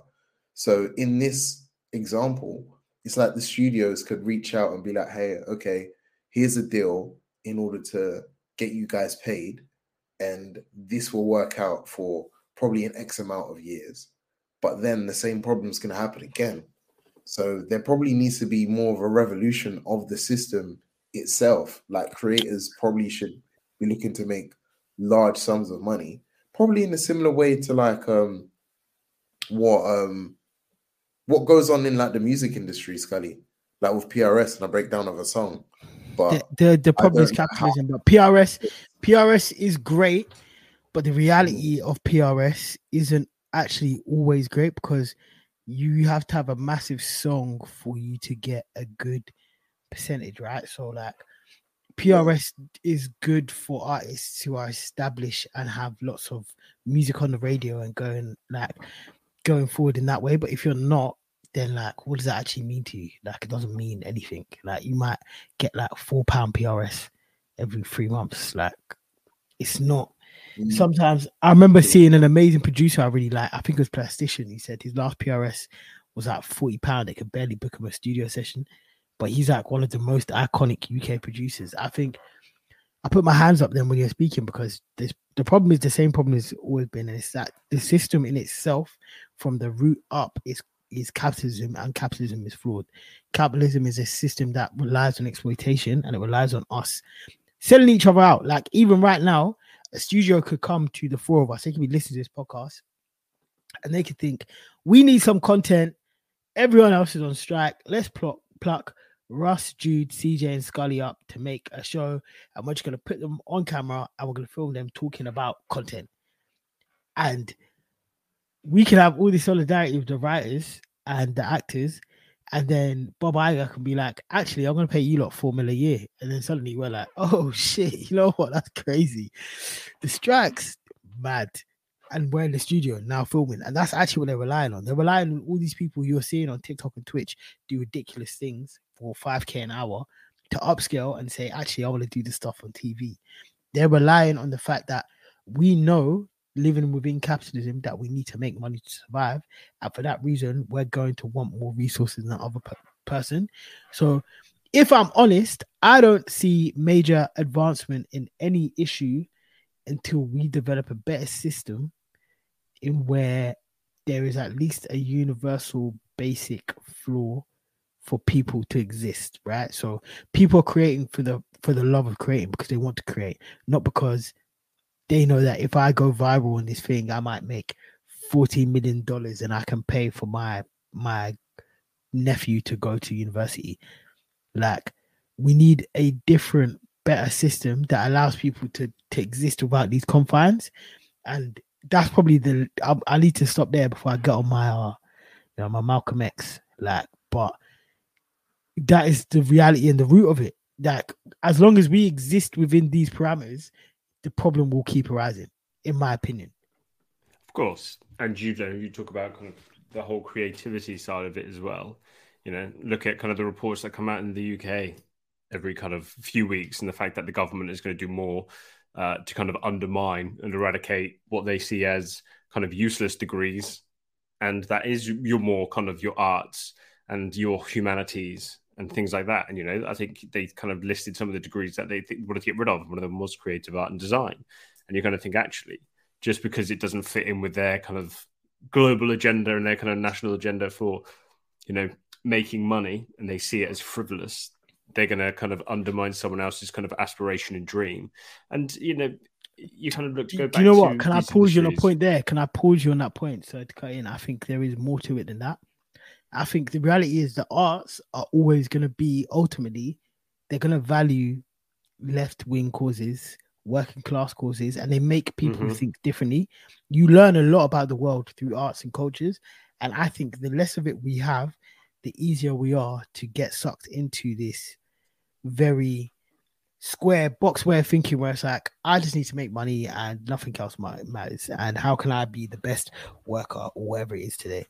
So in this example, it's like the studios could reach out and be like, hey, okay, here's a deal in order to get you guys paid. And this will work out for probably an X amount of years. But then the same problem's going to happen again. So there probably needs to be more of a revolution of the system itself. Like creators probably should be looking to make large sums of money, probably in a similar way to like um what um what goes on in like the music industry, Scully, like with PRS and a breakdown of a song. But the the, the problem is capitalism. But PRS PRS is great, but the reality of PRS isn't actually always great because you have to have a massive song for you to get a good percentage, right? So like PRS is good for artists who are established and have lots of music on the radio and going like going forward in that way. But if you're not, then like what does that actually mean to you? Like it doesn't mean anything. Like you might get like four pound PRS every three months. Like it's not mm. sometimes I remember seeing an amazing producer I really like. I think it was Plastician. He said his last PRS was like 40 pound. They could barely book him a studio session but he's like one of the most iconic UK producers. I think I put my hands up then when you're speaking because this, the problem is the same problem has always been, and it's that the system in itself, from the root up, is is capitalism, and capitalism is flawed. Capitalism is a system that relies on exploitation and it relies on us selling each other out. Like even right now, a studio could come to the four of us. They could be listening to this podcast, and they could think we need some content. Everyone else is on strike. Let's plot pluck Russ, Jude, CJ, and Scully up to make a show, and we're just gonna put them on camera and we're gonna film them talking about content. And we can have all this solidarity with the writers and the actors, and then Bob Iger can be like, actually, I'm gonna pay you lot four mil a year. And then suddenly we're like, oh shit, you know what? That's crazy. The strikes, mad. And we're in the studio now filming, and that's actually what they're relying on. They're relying on all these people you're seeing on TikTok and Twitch do ridiculous things for 5k an hour to upscale and say, actually, I want to do this stuff on TV. They're relying on the fact that we know living within capitalism that we need to make money to survive. And for that reason, we're going to want more resources than the other per- person. So, if I'm honest, I don't see major advancement in any issue until we develop a better system in where there is at least a universal basic floor for people to exist, right? So people are creating for the for the love of creating because they want to create, not because they know that if I go viral on this thing, I might make forty million dollars and I can pay for my my nephew to go to university. Like, we need a different, better system that allows people to to exist without these confines, and that's probably the. I, I need to stop there before I get on my, uh, you know, my Malcolm X. Like, but that is the reality and the root of it. Like, as long as we exist within these parameters, the problem will keep arising, in my opinion. Of course, and you know, you talk about kind of the whole creativity side of it as well. You know, look at kind of the reports that come out in the UK every kind of few weeks, and the fact that the government is going to do more uh, to kind of undermine and eradicate what they see as kind of useless degrees, and that is your more kind of your arts and your humanities and things like that. And you know, I think they kind of listed some of the degrees that they think wanted to get rid of. One of them was creative art and design, and you're going to think actually, just because it doesn't fit in with their kind of global agenda and their kind of national agenda for, you know, making money, and they see it as frivolous, they're going to kind of undermine someone else's kind of aspiration and dream. And you know, you kind of look. Go do you know what? Can I pause you on a point there? Can I pause you on that point? So to cut in, I think there is more to it than that. I think the reality is the arts are always going to be ultimately they're going to value left wing causes, working class causes, and they make people Mhm. think differently. You learn a lot about the world through arts and cultures, and I think the less of it we have, the easier we are to get sucked into this very square box of thinking where it's like I just need to make money and nothing else matters. And how can I be the best worker or whatever it is today?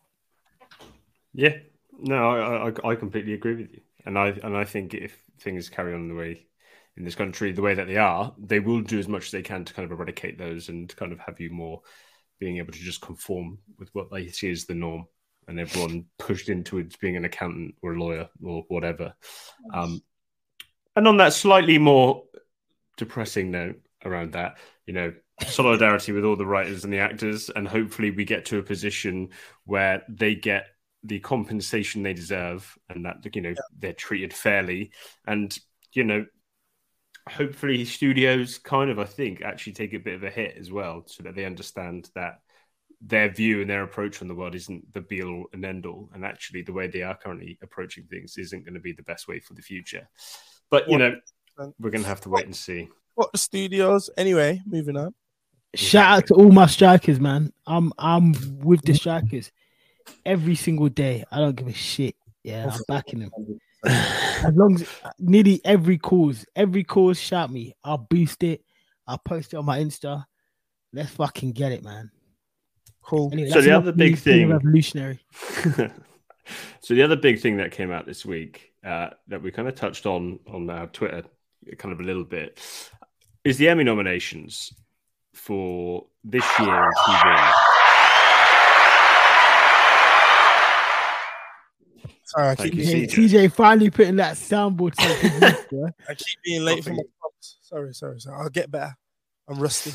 Yeah, no, I, I I completely agree with you, and I and I think if things carry on the way in this country the way that they are, they will do as much as they can to kind of eradicate those and kind of have you more being able to just conform with what they see as the norm, and everyone pushed into it being an accountant or a lawyer or whatever. Um, and on that slightly more depressing note around that, you know, solidarity with all the writers and the actors, and hopefully we get to a position where they get the compensation they deserve and that you know they're treated fairly. And you know hopefully studios kind of i think actually take a bit of a hit as well so that they understand that their view and their approach on the world isn't the be all and end all and actually the way they are currently approaching things isn't going to be the best way for the future but you know we're going to have to wait and see What the studios? Anyway, moving on. Shout out to all my strikers, man. I'm I'm with the strikers every single day. I don't give a shit. Yeah, I'm backing them. As long as nearly every cause, every cause, shout me. I'll boost it. I'll post it on my Insta. Let's fucking get it, man. Cool. Anyway, So the other big being thing- revolutionary. so the other big thing that came out this week uh, that we kind of touched on on our Twitter, kind of a little bit, is the Emmy nominations for this year in TV. Sorry, I Thank keep, you, being, TJ, TJ finally putting that soundboard. to I keep being late for my clubs. Sorry, sorry, sorry. I'll get better. I'm rusty.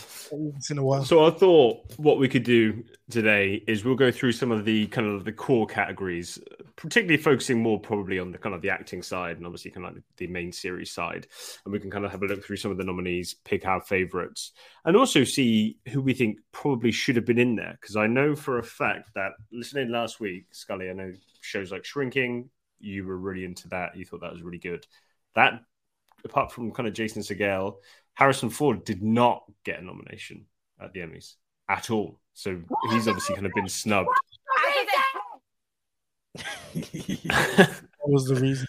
It's in a while. So I thought what we could do today is we'll go through some of the kind of the core categories, particularly focusing more probably on the kind of the acting side and obviously kind of like the main series side, and we can kind of have a look through some of the nominees, pick our favorites, and also see who we think probably should have been in there. Because I know for a fact that listening last week, Scully, I know shows like Shrinking, you were really into that. You thought that was really good. That apart from kind of Jason Segel, Harrison Ford did not get a nomination at the Emmys at all. So he's obviously kind of been snubbed. That was the reason.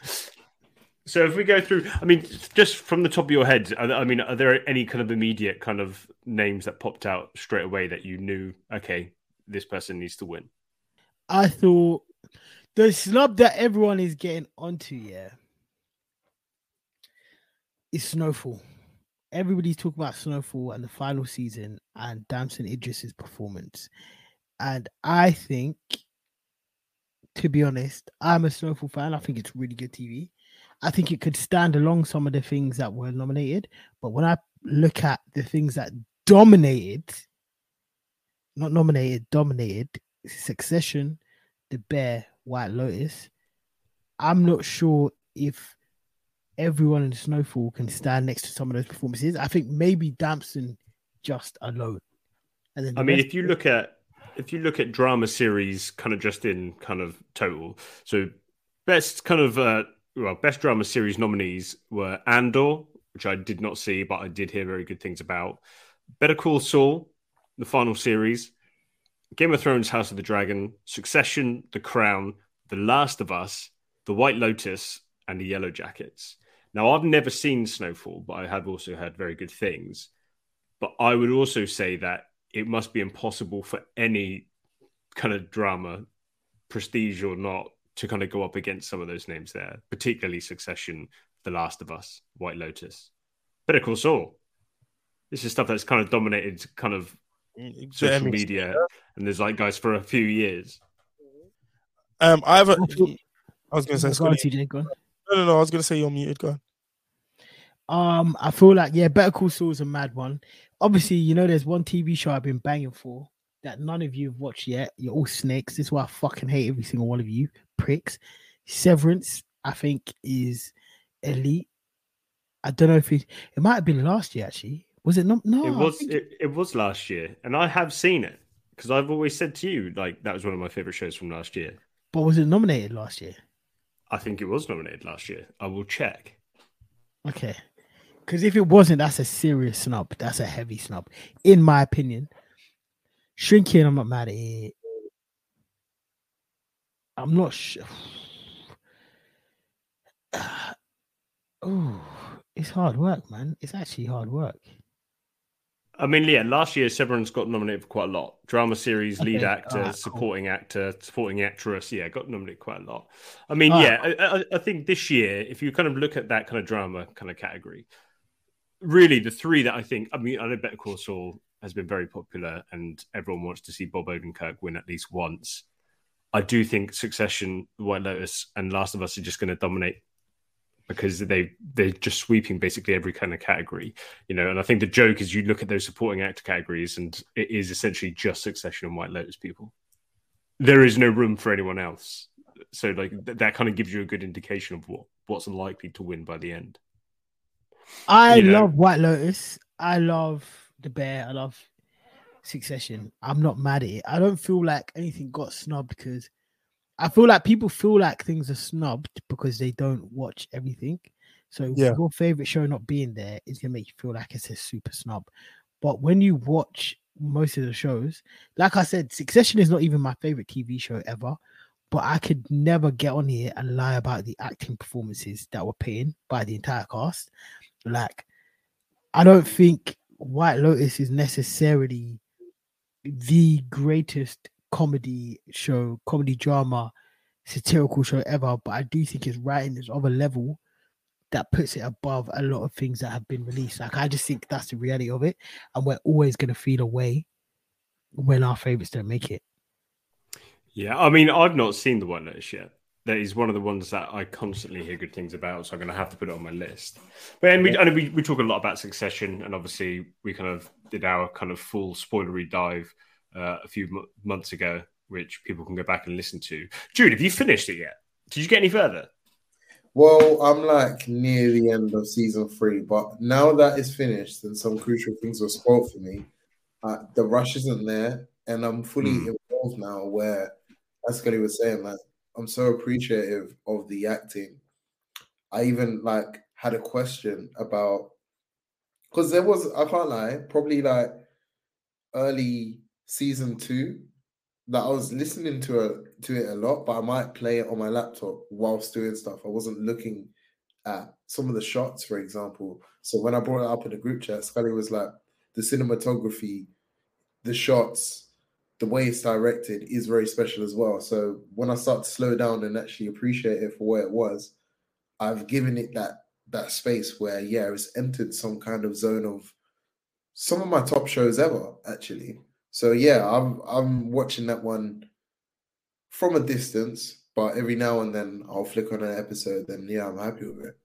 so if we go through, I mean, just from the top of your head, I mean, are there any kind of immediate kind of names that popped out straight away that you knew, okay, this person needs to win? I thought the snub that everyone is getting onto, yeah, is Snowfall. Everybody's talking about Snowfall and the final season and Damson Idris's performance. And I think, to be honest, I'm a Snowfall fan. I think it's really good TV. I think it could stand along some of the things that were nominated. But when I look at the things that dominated, not nominated, dominated, Succession, The Bear, White Lotus, I'm not sure if everyone in Snowfall can stand next to some of those performances. I think maybe Damson just alone. And then I mean, if you look at if you look at drama series, kind of just in kind of total, so best kind of uh, well, best drama series nominees were Andor, which I did not see, but I did hear very good things about. Better Call Saul, the final series, Game of Thrones, House of the Dragon, Succession, The Crown, The Last of Us, The White Lotus, and The Yellow Jackets. Now, I've never seen Snowfall, but I have also heard very good things. But I would also say that it must be impossible for any kind of drama, prestige or not, to kind of go up against some of those names there, particularly Succession, The Last of Us, White Lotus, Better Call Saul. This is stuff that's kind of dominated kind of Mm, social Jamie. media and there's like guys for a few years. Um, I have a. I was gonna say, Go on, Scully. TJ, go on. No, no, no. I was gonna say you're muted. Go on. Um, I feel like yeah, Better Call Saul is a mad one. Obviously, you know, there's one TV show I've been banging for that none of you have watched yet. You're all snakes. This is why I fucking hate every single one of you pricks. Severance, I think, is elite. I don't know if it it might have been last year actually. Was it not? No, it was think it, it was last year, and I have seen it because I've always said to you like that was one of my favorite shows from last year. but was it nominated last year? I think it was nominated last year. I will check. Okay. Because if it wasn't, that's a serious snub. That's a heavy snub, in my opinion. Shrinking, I'm not mad at it. I'm not sure. oh, it's hard work, man. It's actually hard work. I mean, yeah, last year Severance got nominated for quite a lot. Drama series, lead Okay, actor, alright, cool. supporting actor, supporting actress. Yeah, got nominated quite a lot. I mean, Alright. yeah, I, I, I think this year, if you kind of look at that kind of drama kind of category, really the three that I think, I mean, I know Better Call Saul has been very popular and everyone wants to see Bob Odenkirk win at least once. I do think Succession, White Lotus, and Last of Us are just going to dominate because they they're just sweeping basically every kind of category, you know. And I think the joke is you look at those supporting actor categories, and it is essentially just Succession and White Lotus people. There is no room for anyone else, so like th- that kind of gives you a good indication of what what's likely to win by the end. I You know. love White Lotus. I love The Bear. I love Succession. I'm not mad at it. I don't feel like anything got snubbed because I feel like people feel like things are snubbed because they don't watch everything. So Yeah. your favorite show not being there is gonna make you feel like it's a super snub. But when you watch most of the shows, like I said, Succession is not even my favorite TV show ever. But I could never get on here and lie about the acting performances that were put in by the entire cast. Like, I don't think White Lotus is necessarily the greatest comedy show, comedy drama, satirical show ever, but I do think it's writing is of a level that puts it above a lot of things that have been released. Like, I just think that's the reality of it, and we're always going to feel away when our favorites don't make it. Yeah, I mean, I've not seen the White Lotus yet. That is one of the ones that I constantly hear good things about, so I'm going to have to put it on my list. But and we, know we, we talk a lot about Succession, and obviously we kind of did our kind of full spoilery dive uh, a few mo- months ago, which people can go back and listen to. Jude, have you finished it yet? Did you get any further? Well, I'm like near the end of season three, but now that it's finished and some crucial things were spoiled for me, uh, the rush isn't there, and I'm fully Hmm. involved now. Where, as Scully was saying, like I'm so appreciative of the acting. I even like had a question about because there was I can't lie, probably like early season two that I was listening to it to it a lot, but I might play it on my laptop whilst doing stuff. I wasn't looking at some of the shots, for example. So when I brought it up in the group chat, Scully was like, the cinematography, the shots, the way it's directed is very special as well. So when I start to slow down and actually appreciate it for what it was, I've given it that that space where yeah, it's entered some kind of zone of some of my top shows ever, actually. So yeah, I'm I'm watching that one from a distance, but every now and then I'll flick on an episode, and yeah, I'm happy with it.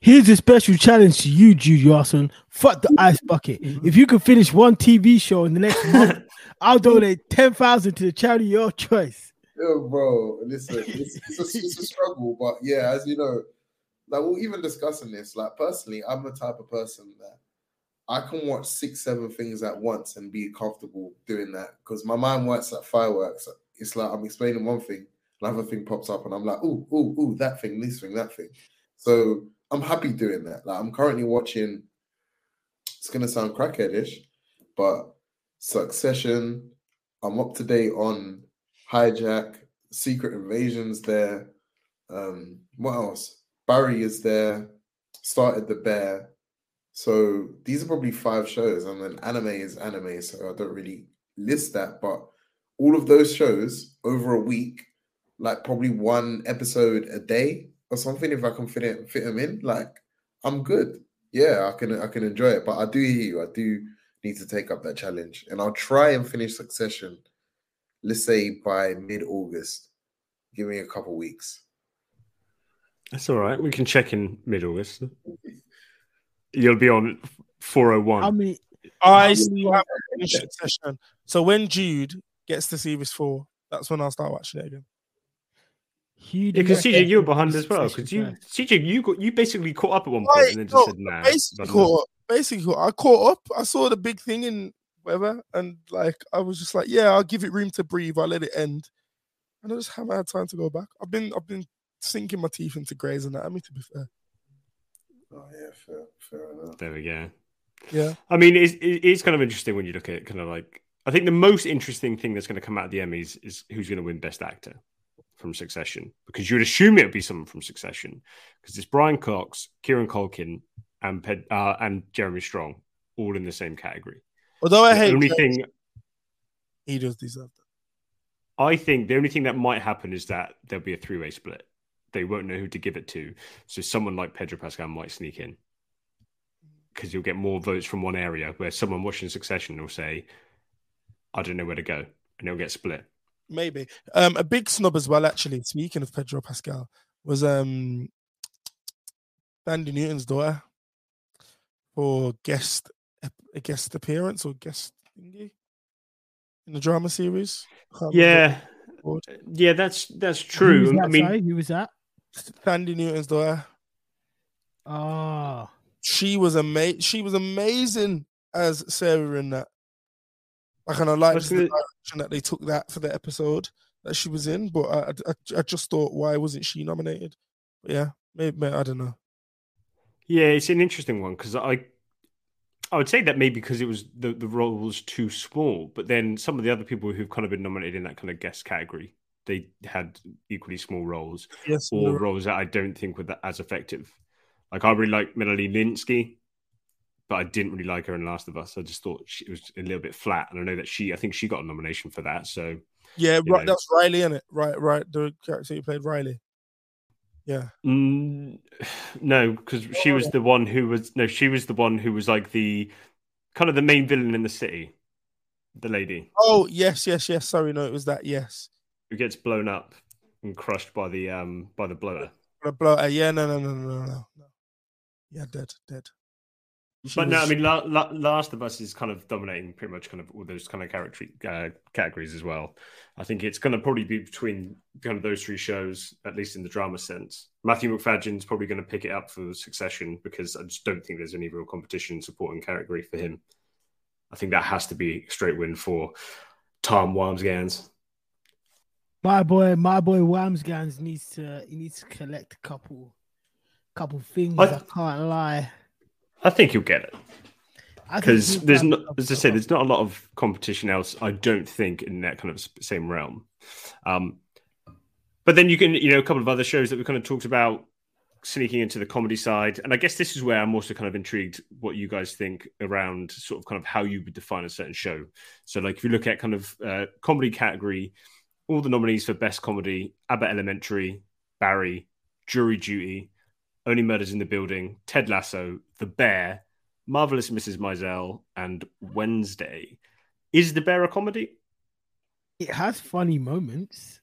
Here's a special challenge to you, Jude Yarson. Fuck the ice bucket. Mm-hmm. If you can finish one TV show in the next month, I'll donate ten thousand to the charity of your choice. Yo, bro, listen, it's, it's, a, it's a struggle, but yeah, as you know, like we're even discussing this. Like personally, I'm the type of person that I can watch six, seven things at once and be comfortable doing that because my mind works like fireworks. It's like I'm explaining one thing, another thing pops up, and I'm like, oh, oh, oh, that thing, this thing, that thing. So I'm happy doing that. Like I'm currently watching. It's gonna sound crackheadish, but Succession. I'm up to date on Hijack, Secret Invasions. There. Um, what else? Barry is there. Started the Bear. So these are probably five shows, and then anime is anime, so I don't really list that. But all of those shows over a week, like probably one episode a day or something, if I can fit it fit them in, like I'm good. Yeah, I can I can enjoy it. But I do hear you. I do need to take up that challenge, and I'll try and finish Succession. Let's say by mid August. Give me a couple weeks. That's all right. We can check in mid August. You'll be on 401. How many? I How still many- haven't finished Succession. So when Jude gets to series four, that's when I'll start watching it again. Who Yeah, because you CJ, you were behind as well. Because you. CJ, you got you basically caught up at one point Right, and then no, just said, "Nah." basically caught up. Basically, caught- I caught up. I saw the big thing in whatever, and like I was just like, yeah, I'll give it room to breathe. I'll let it end, and I just haven't had time to go back. I've been, I've been sinking my teeth into Grey's Anatomy. To be fair, Oh yeah, fair, fair enough. There we go. yeah, I mean, it's, it's kind of interesting when you look at it, kind of like I think the most interesting thing that's going to come out of the Emmys is who's going to win Best Actor from Succession, because you would assume it would be someone from Succession, because it's Brian Cox, Kieran Culkin, and Ped, uh, and Jeremy Strong, all in the same category. although I The hate only Grey's, thing he does deserve that. I think the only thing that might happen is that there'll be a three way split. They won't know who to give it to. So someone like Pedro Pascal might sneak in because you'll get more votes from one area where someone watching Succession will say, I don't know where to go. And it'll get split. Maybe um, a big snub as well. Actually, speaking of Pedro Pascal, was um, Thandie Newton's daughter for guest a guest appearance or guest thingy in the drama series. Yeah. Yeah, that's that's Who true. was I mean, sorry? who was that? Called. Thandie Newton's daughter. Oh, She was ama- She was amazing as Sarah in that. Like, I liked was the direction that they took that for the episode that she was in. But I, I, I just thought, why wasn't she nominated? But yeah, maybe I don't know. yeah, it's an interesting one because I I would say that maybe because it was the, the role was too small, but then some of the other people who've kind of been nominated in that kind of guest category, they had equally small roles. Yes, or you're roles that I don't think were that as effective. Like I really like Melanie Lynskey, but I didn't really like her in Last of Us. I just thought she was a little bit flat, and I know that she, I think she got a nomination for that. So yeah, right. know. That's Riley, in it? Right, right. The character you played, Riley. Yeah, mm, no, because she was the one who was no, she was the one who was like the kind of the main villain in the city, the lady Oh yes, yes, yes. Sorry, no, it was that. Yes, who gets blown up and crushed by the um by the blower. Blah, blah, uh, yeah, no, no, no, no, no, no. Yeah, dead, dead. She But no, I mean, La- La- Last of Us is kind of dominating pretty much kind of all those kind of character uh, categories as well. I think it's going to probably be between kind of those three shows, at least in the drama sense. Matthew Macfadyen's probably going to pick it up for Succession because I just don't think there's any real competition in supporting category for him. I think that has to be a straight win for Tom Wambsgans. My boy, my boy Wambsgans needs to he needs to collect a couple, couple things. I- I, can't lie. I think you'll get it. Because there's not, as I say, there's not a lot of competition else. I don't think in that kind of same realm. Um, but then you can, you know, a couple of other shows that we kind of talked about sneaking into the comedy side, and I guess this is where I'm also kind of intrigued what you guys think around sort of kind of how you would define a certain show. So, like if you look at kind of uh, comedy category, all the nominees for best comedy: Abbott Elementary, Barry, Jury Duty, Only Murders in the Building, Ted Lasso, The Bear. Marvelous Mrs. Maisel and Wednesday. Is The Bear a comedy? It has funny moments.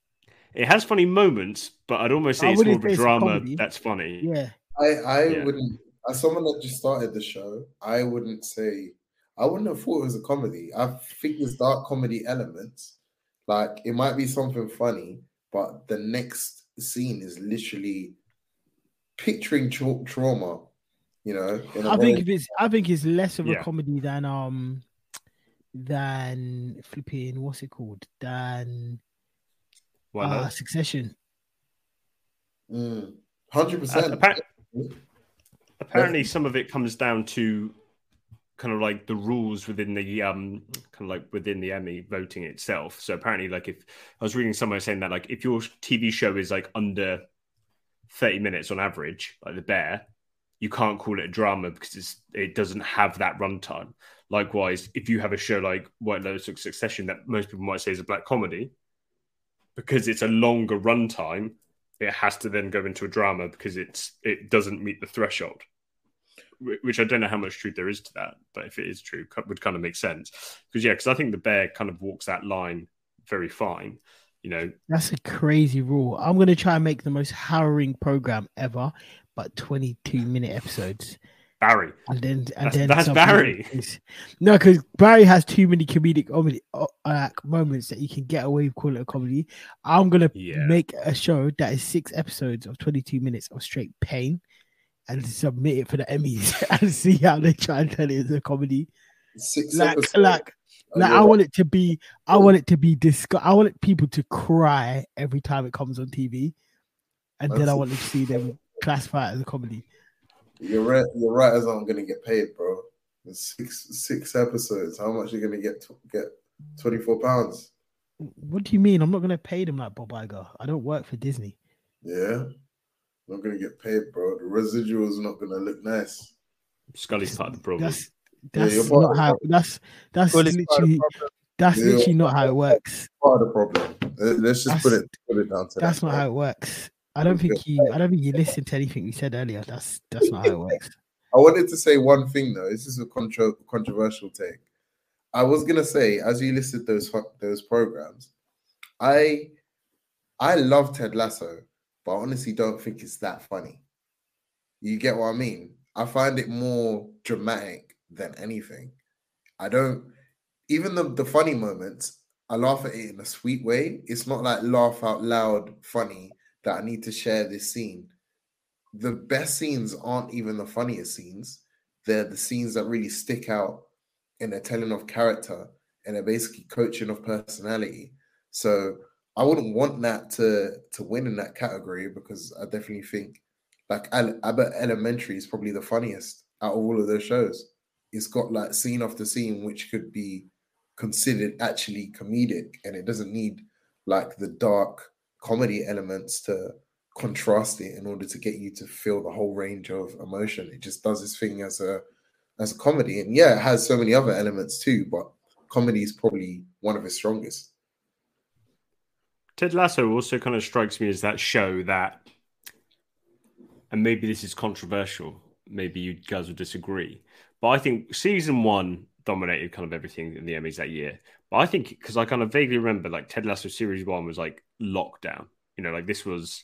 It has funny moments, but I'd almost say I it's more of a say a drama comedy. that's funny. Yeah, I I Yeah. wouldn't as someone that just started the show, I wouldn't say I wouldn't have thought it was a comedy. I think there's dark comedy elements. Like it might be something funny, but the next scene is literally picturing tra- trauma. You know, in a I think if it's I think it's less of Yeah. a comedy than um than flipping what's it called than Why Uh. Succession. Mm, Hundred Uh, percent. apparently, some of it comes down to kind of like the rules within the um kind of like within the Emmy voting itself. So apparently, like if I was reading somewhere saying that like if your TV show is like under thirty minutes on average, like The Bear, you can't call it a drama because it's it doesn't have that runtime. Likewise, if you have a show like White Lotus or Succession that most people might say is a black comedy, because it's a longer runtime, it has to then go into a drama because it's it doesn't meet the threshold. Wh- Which I don't know how much truth there is to that, but if it is true, would kind of make sense. Because yeah, because I think the bear kind of walks that line very fine. You know, That's a crazy rule. I'm gonna try and make the most harrowing program ever, but 22 minute episodes, Barry. and then and That's- then that's Barry. is- No, because Barry has too many comedic comedy uh, moments that you can get away with calling it a comedy. I'm gonna Yeah. make a show that is six episodes of 22 minutes of straight pain, and submit it for the Emmys and see how they try and turn it into a comedy. Six Like, episodes. like like I want it to be, I want it to be discuss. I want people to cry every time it comes on TV, and then I That's- want to see them classify it as a comedy. You're right. You're right. Gonna get paid, bro. Six six episodes. How much are you gonna get? To, get twenty four pounds. What do you mean? I'm not going to pay them like Bob Iger. I don't work for Disney. Yeah, not gonna get paid, bro. The residual's not gonna look nice. Scully's part of the problem. That's that's you're not how. That's that's Well, it's part of the literally that's Yeah. literally not how it works. Part of the problem. Let's just put That's- it put it down to That's that. not bro. how it works. I don't think you. I don't think you listened to anything we said earlier. That's that's not how it works. I wanted to say one thing though. This is a contro- controversial take. I was gonna say, as you listed those ho- those programs, I I love Ted Lasso, but I honestly don't think it's that funny. You get what I mean? I find it more dramatic than anything. I don't even the, the funny moments, I laugh at it in a sweet way. It's not like laugh out loud funny that I need to share this scene the best scenes aren't even the funniest scenes. They're the scenes that really stick out in a telling of character and a basically coaching of personality. So I wouldn't want that to to win in that category because I definitely think like Abbott Elementary is probably the funniest out of all of those shows. It's got like scene after scene which could be considered actually comedic and it doesn't need like the dark comedy elements to contrast it in order to get you to feel the whole range of emotion. It just does its thing as a as a comedy, and yeah, it has so many other elements too. But comedy is probably one of its strongest. Ted Lasso also kind of strikes me as that show that, and maybe this is controversial. Maybe you guys will disagree, but I think season one dominated kind of everything in the Emmys that year. But I think because I kind of vaguely remember like Ted Lasso series one was like lockdown. You know, like this was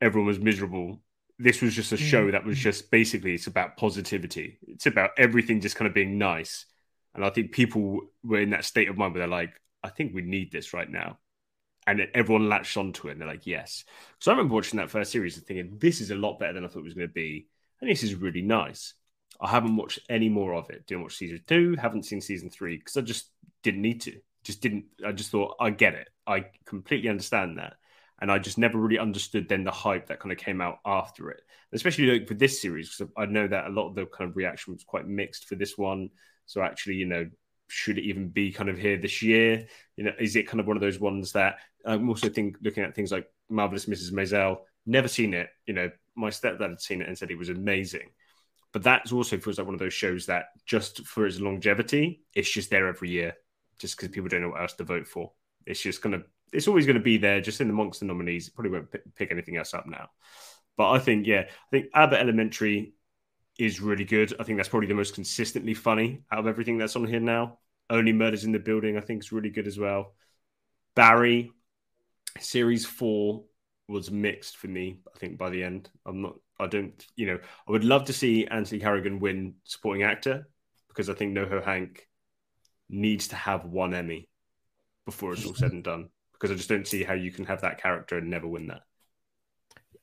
everyone was miserable. This was just a mm. show that was just basically it's about positivity. It's about everything just kind of being nice. And I think people were in that state of mind where they're like, I think we need this right now and everyone latched onto it and they're like, yes. So I remember watching that first series and thinking, this is a lot better than I thought it was going to be. And this is really nice. I haven't watched any more of it. Didn't watch season two, haven't seen season three because I just didn't need to. Just didn't, I just thought, I get it. I completely understand that. And I just never really understood then the hype that kind of came out after it, especially like for this series, because I know that a lot of the kind of reaction was quite mixed for this one. So actually, you know, should it even be kind of here this year? You know, is it kind of one of those ones that I'm also think looking at things like Marvelous Mrs. Maisel. Never seen it. You know, my stepdad had seen it and said it was amazing. But that also feels like one of those shows that just for its longevity, it's just there every year, just because people don't know what else to vote for. It's just gonna, it's always to be there, just in amongst the nominees. Probably won't p- pick anything else up now. But I think, yeah, I think Abbott Elementary is really good. I think that's probably the most consistently funny out of everything that's on here now. Only Murders in the Building, I think, is really good as well. Barry, series four was mixed for me. I think by the end, I'm not. I don't. You know, I would love to see Anthony Carrigan win supporting actor because I think NoHo Hank needs to have one Emmy before it's all said and done. Because I just don't see how you can have that character and never win that.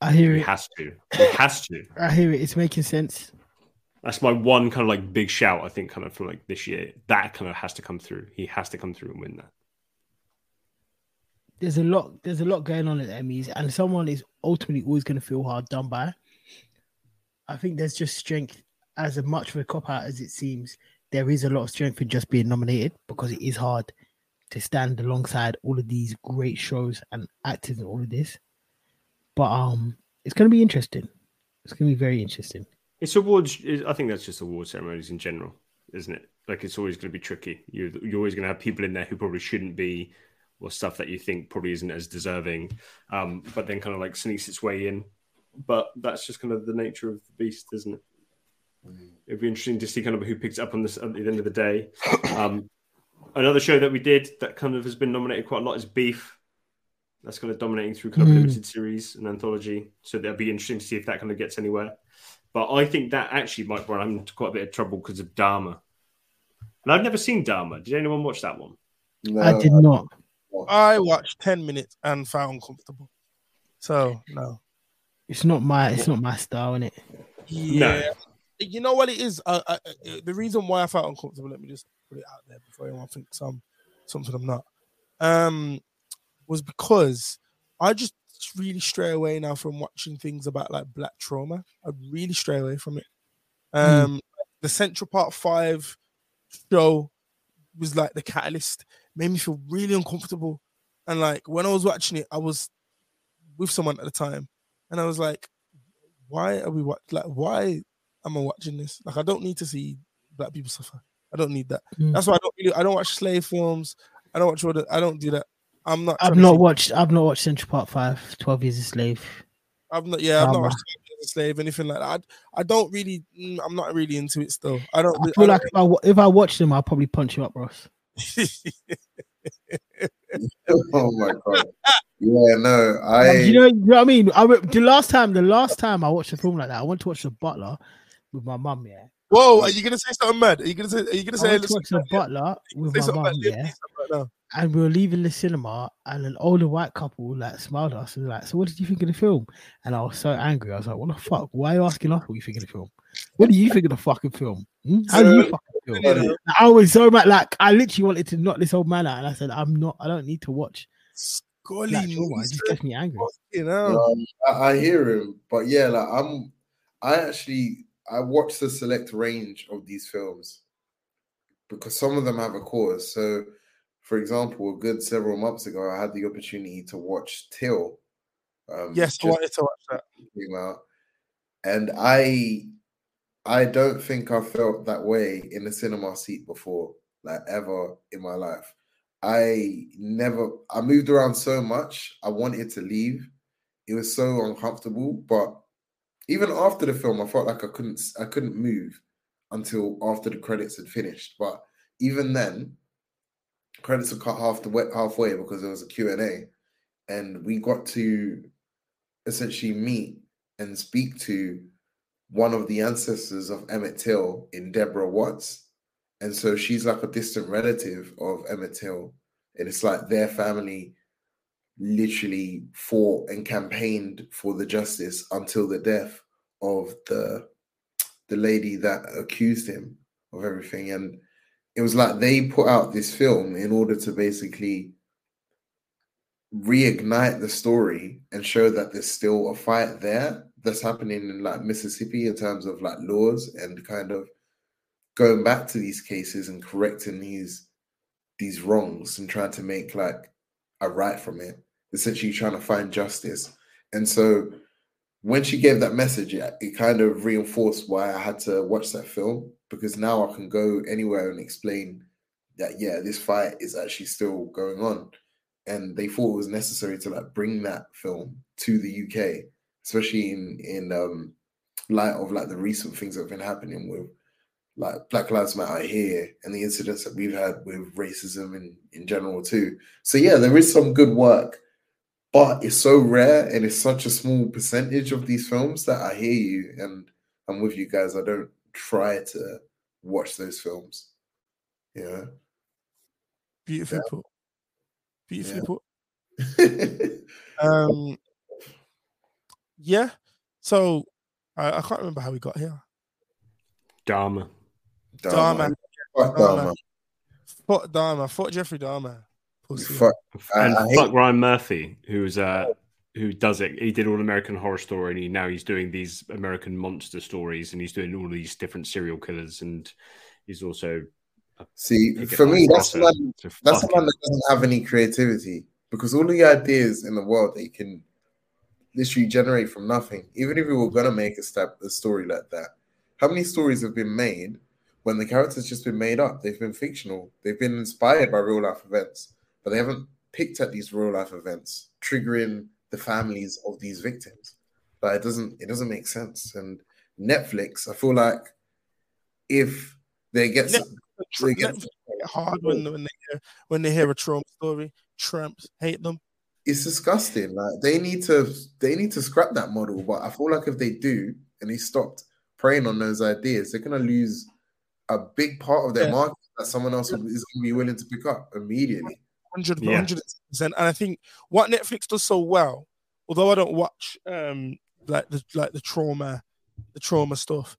I hear He it. has to. It has to. I hear it. It's making sense. That's my one kind of like big shout. I think kind of from like this year that kind of has to come through. He has to come through and win that. there's a lot there's a lot going on at the Emmys, and someone is ultimately always going to feel hard done by. I think there's just strength as much of a cop out as it seems. There is a lot of strength in just being nominated because it is hard to stand alongside all of these great shows and actors and all of this. But um, it's going to be interesting. It's going to be very interesting. It's awards. I think that's just award ceremonies in general, isn't it? Like it's always going to be tricky. You you're always going to have people in there who probably shouldn't be, or stuff that you think probably isn't as deserving, um, but then kind of like sneaks its way in. But that's just kind of the nature of the beast, isn't it? It'd be interesting to see kind of who picks up on this at the end of the day. Um, another show that we did that kind of has been nominated quite a lot is Beef. That's kind of dominating through kind of Mm. limited series and anthology. So that'll be interesting to see if that kind of gets anywhere. But I think that actually might run into quite a bit of trouble because of Dahmer. And I've never seen Dahmer. Did anyone watch that one? No, I did not. I watched 10 minutes and found uncomfortable. So, no. It's not my. It's not my style, is it? Yeah. You know what it is? Uh, uh, uh, the reason why I felt uncomfortable, let me just put it out there before anyone thinks I'm something I'm not, um, was because I just really stray away now from watching things about like black trauma. I really stray away from it. Um, The Central Park 5 show was like the catalyst, made me feel really uncomfortable. And like when I was watching it, I was with someone at the time, and I was like, why are we wa- like why am I watching this? Like I don't need to see black people suffer. I don't need that. Mm. That's why I don't really I don't watch slave films. I don't watch all the I don't do that. I'm not I've not watched. I've not watched Central Park Five. Twelve Years a Slave. I've not yeah, I've not drama. watched Slave As a slave, anything like that. I, I don't really mm, I'm not really into it still. I don't I feel I like if I if I watch them, I'll probably punch you up, Ross. oh my god. Yeah, no, Like, I you know, you know what I mean. I the last time, the last time I watched a film like that, I went to watch The Butler with my mum. Yeah, Whoa, are you gonna say something mad? Are you gonna say are you gonna I say, went to watch The Butler with my mum. Yeah, Neeson right now? And we were leaving the cinema, and an older white couple like smiled at us and was like, "So, what did you think of the film?" And I was so angry. I was like, "What the fuck? Why are you asking us what you think of the film? What do you think of the fucking film? Hmm? How do you fucking feel?" You know, I was so mad. Like, I literally wanted to knock this old man out, and I said, "I'm not. I don't need to watch Scully black trauma. It just Neeson, gets me angry." you know. Um, I, I hear him, but yeah, like I'm, I actually I watched the select range of these films because some of them have a cause. So, for example, a good several months ago, I had the opportunity to watch Till. Um, Yes, I wanted to watch that. came out, and I, I don't think I felt that way in the cinema seat before, like ever in my life. I never. I moved around so much. I wanted to leave it was so uncomfortable but even after the film i felt like i couldn't i couldn't move until after the credits had finished but even then credits were cut half the way halfway because there was a q&a and we got to essentially meet and speak to one of the ancestors of emmett till in deborah watts. And so she's like a distant relative of emmett till. And it's like their family literally fought and campaigned for the justice until the death of the the lady that accused him of everything. And it was like they put out this film in order to basically reignite the story and show that there's still a fight there that's happening in like Mississippi in terms of like laws and kind of going back to these cases and correcting these these wrongs and trying to make like a right from it essentially trying to find justice. And so when she gave that message, it, it kind of reinforced why I had to watch that film because now I can go anywhere and explain that yeah, this fight is actually still going on. And they thought it was necessary to like bring that film to the UK, especially in in um light of like the recent things that have been happening with like Black Lives Matter here and the incidents that we've had with racism in, in general too. So yeah, there is some good work but it's so rare and it's such a small percentage of these films that I hear you and I'm with you guys. I don't try to watch those films. Yeah. Beautifully put. Beautifully Yeah. put. Um, yeah. So I, I can't remember how we got here. Dahmer. Dahmer. Fuck Dahmer. Dahmer. Fuck Dahmer. Fuck Jeffrey Dahmer. Pussy. Fuck, and I hate- fuck Ryan Murphy, who's uh who does it. He did all American Horror Story, and he now he's doing these American monster stories, and he's doing all these different serial killers, and he's also See, for me, that's man. That's the fuck man that doesn't have any creativity because all the ideas in the world they can literally generate from nothing. Even if we were gonna make a step a story like that, how many stories have been made when the characters just been made up? They've been fictional. They've been inspired by real life events, but they haven't picked at these real life events, triggering the families of these victims. But it doesn't it doesn't make sense. And Netflix, I feel like if they get Net- some, they get hard when, when they hear when they hear a trauma story. Tramps hate them. it's disgusting. Like they need to they need to scrap that model. But I feel like if they do and they stopped preying on those ideas, they're gonna lose a big part of their Yeah. market that someone else is going to be willing to pick up immediately. 100 Yeah. 100%. And I think what Netflix does so well, although I don't watch um like the like the trauma, the trauma stuff,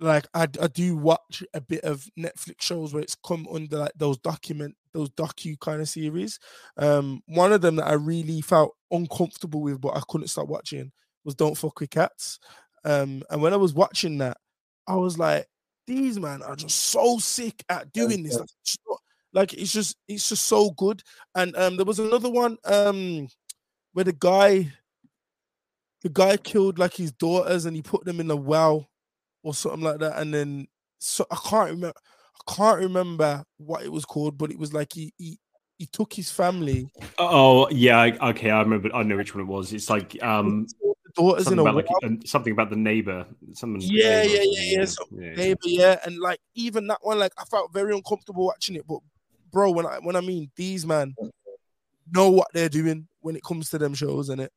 like I, I do watch a bit of Netflix shows where it's come under like those document those docu kind of series. Um, one of them that I really felt uncomfortable with, but I couldn't stop watching was Don't Fuck with Cats. Um, and when I was watching that, I was like, these man are just so sick at doing this. Like, like it's just it's just so good. And um, there was another one um where the guy the guy killed like his daughters and he put them in a well or something like that. And then so I can't remember I can't remember what it was called, but it was like he he, he took his family, Oh yeah, okay, I remember. I know which one it was. It's like um the daughters in something a about well. like something about the neighbor. Something. Yeah, neighbor yeah, yeah, yeah, so yeah. neighbor, yeah, and like even that one, like I felt very uncomfortable watching it. But bro, when I when I mean these man know what they're doing when it comes to them shows, and it.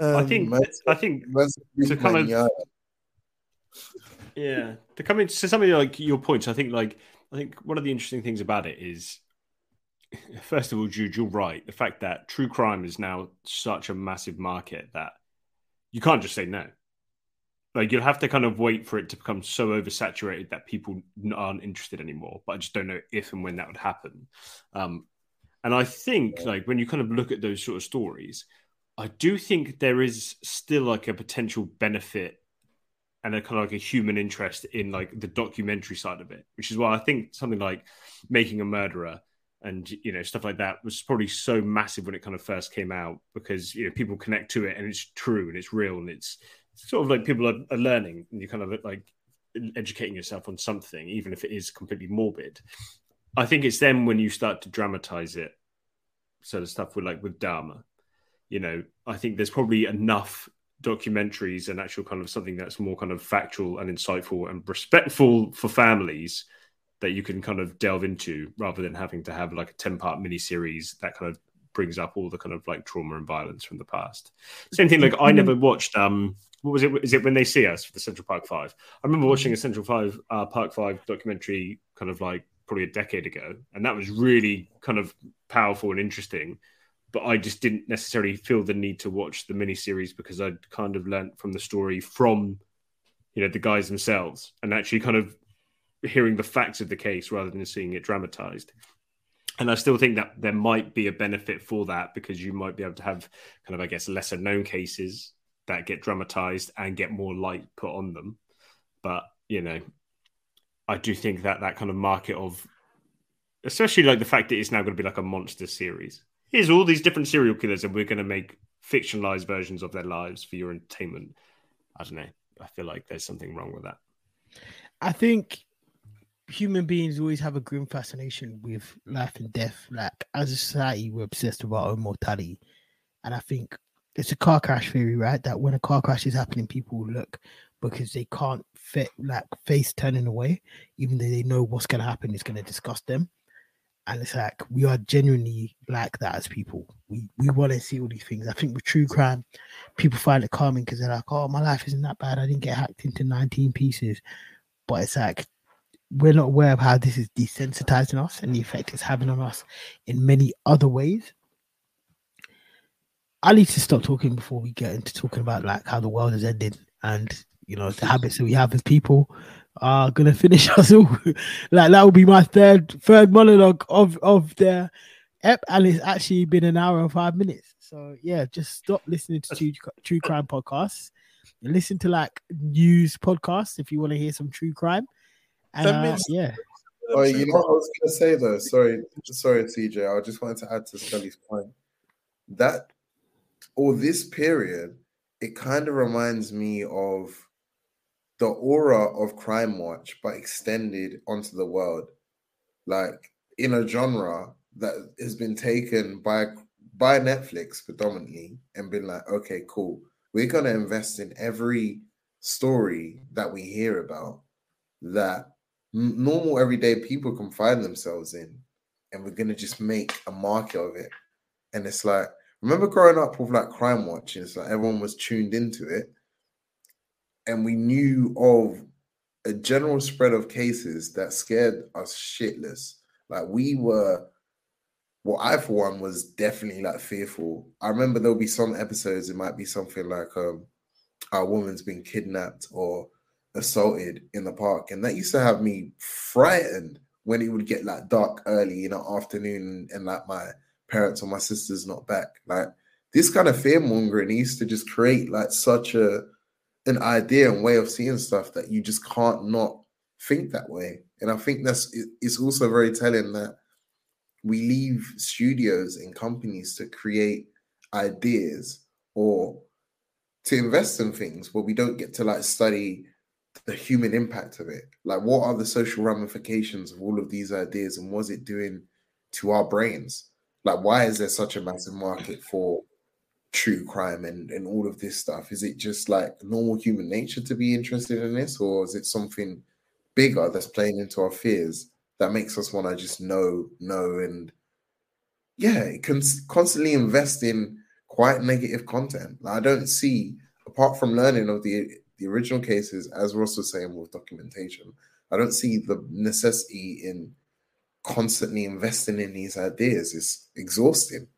Um, I think. man, I think. Let's To kind of- yeah, Yeah, to come into something like your points, I think like I think one of the interesting things about it is, first of all, Jude, you're right. The fact that true crime is now such a massive market that you can't just say no. Like you'll have to kind of wait for it to become so oversaturated that people aren't interested anymore. But I just don't know if and when that would happen. Um, and I think like when you kind of look at those sort of stories, I do think there is still like a potential benefit and a kind of like a human interest in like the documentary side of it, which is why I think something like making a murderer and you know stuff like that was probably so massive when it kind of first came out because you know people connect to it and it's true and it's real and it's sort of like people are, are learning and you kind of like educating yourself on something even if it is completely morbid. I think it's then when you start to dramatize it. So the stuff with like with Dahmer, you know, I think there's probably enough documentaries and actual kind of something that's more kind of factual and insightful and respectful for families that you can kind of delve into rather than having to have like a 10 part miniseries that kind of brings up all the kind of like trauma and violence from the past. Same thing, like I never watched um what was it? Is it when they see us for the Central Park Five? I remember watching a Central Five uh, Park Five documentary kind of like probably a decade ago, and that was really kind of powerful and interesting but I just didn't necessarily feel the need to watch the miniseries because I'd kind of learnt from the story from, you know, the guys themselves and actually kind of hearing the facts of the case rather than seeing it dramatized. And I still think that there might be a benefit for that because you might be able to have kind of, I guess, lesser known cases that get dramatized and get more light put on them. But, you know, I do think that that kind of market of, especially like the fact that it's now going to be like a monster series. Here's all these different serial killers and we're going to make fictionalized versions of their lives for your entertainment. I don't know. I feel like there's something wrong with that. I think human beings always have a grim fascination with life and death. Like as a society, we're obsessed with our own mortality, and I think it's a car crash theory, right? That when a car crash is happening, people look because they can't fit like face turning away, even though they know what's going to happen is going to disgust them. And it's like we are genuinely like that as people. We we want to see all these things. I think with true crime, people find it calming because they're like, "Oh, my life isn't that bad. I didn't get hacked into 19 pieces." But it's like we're not aware of how this is desensitizing us and the effect it's having on us in many other ways. I need to stop talking before we get into talking about like how the world is ending and you know the habits that we have as people are gonna finish us all. like that will be my third third monologue of of the Ep, and it's actually been an hour and five minutes. So yeah, just stop listening to true, true crime podcasts. Listen to like news podcasts if you want to hear some true crime. And Ten uh, minutes. yeah, Oh, you know what I was gonna say though. Sorry, sorry, CJ. I just wanted to add to Scully's point that or this period, it kind of reminds me of the aura of Crime Watch, but extended onto the world, like in a genre that has been taken by by Netflix predominantly and been like, okay, cool, we're gonna invest in every story that we hear about that n- normal everyday people can find themselves in and we're gonna just make a market of it. And it's like remember growing up with like crime watching it's like everyone was tuned into it? And we knew of a general spread of cases that scared us shitless. Like we were well i for one was definitely like fearful. I remember there'll be some episodes it might be something like um a woman's been kidnapped or assaulted in the park, and that used to have me frightened when it would get like dark early in the afternoon and like my parents or my sisters not back. Like this kind of fear mongering used to just create like such a an idea and way of seeing stuff that you just can't not think that way. And I think that's it's also very telling that we leave studios and companies to create ideas or to invest in things where we don't get to like study the human impact of it. Like, what are the social ramifications of all of these ideas, and what's it doing to our brains? Like, why is there such a massive market for true crime and and all of this stuff? Is it just like normal human nature to be interested in this, or is it something bigger that's playing into our fears that makes us want to just know, know, and yeah, it can constantly invest in quite negative content. Like, I don't see, apart from learning of the the original cases, as Ross was saying with documentation, I don't see the necessity in constantly investing in these ideas. It's exhausting.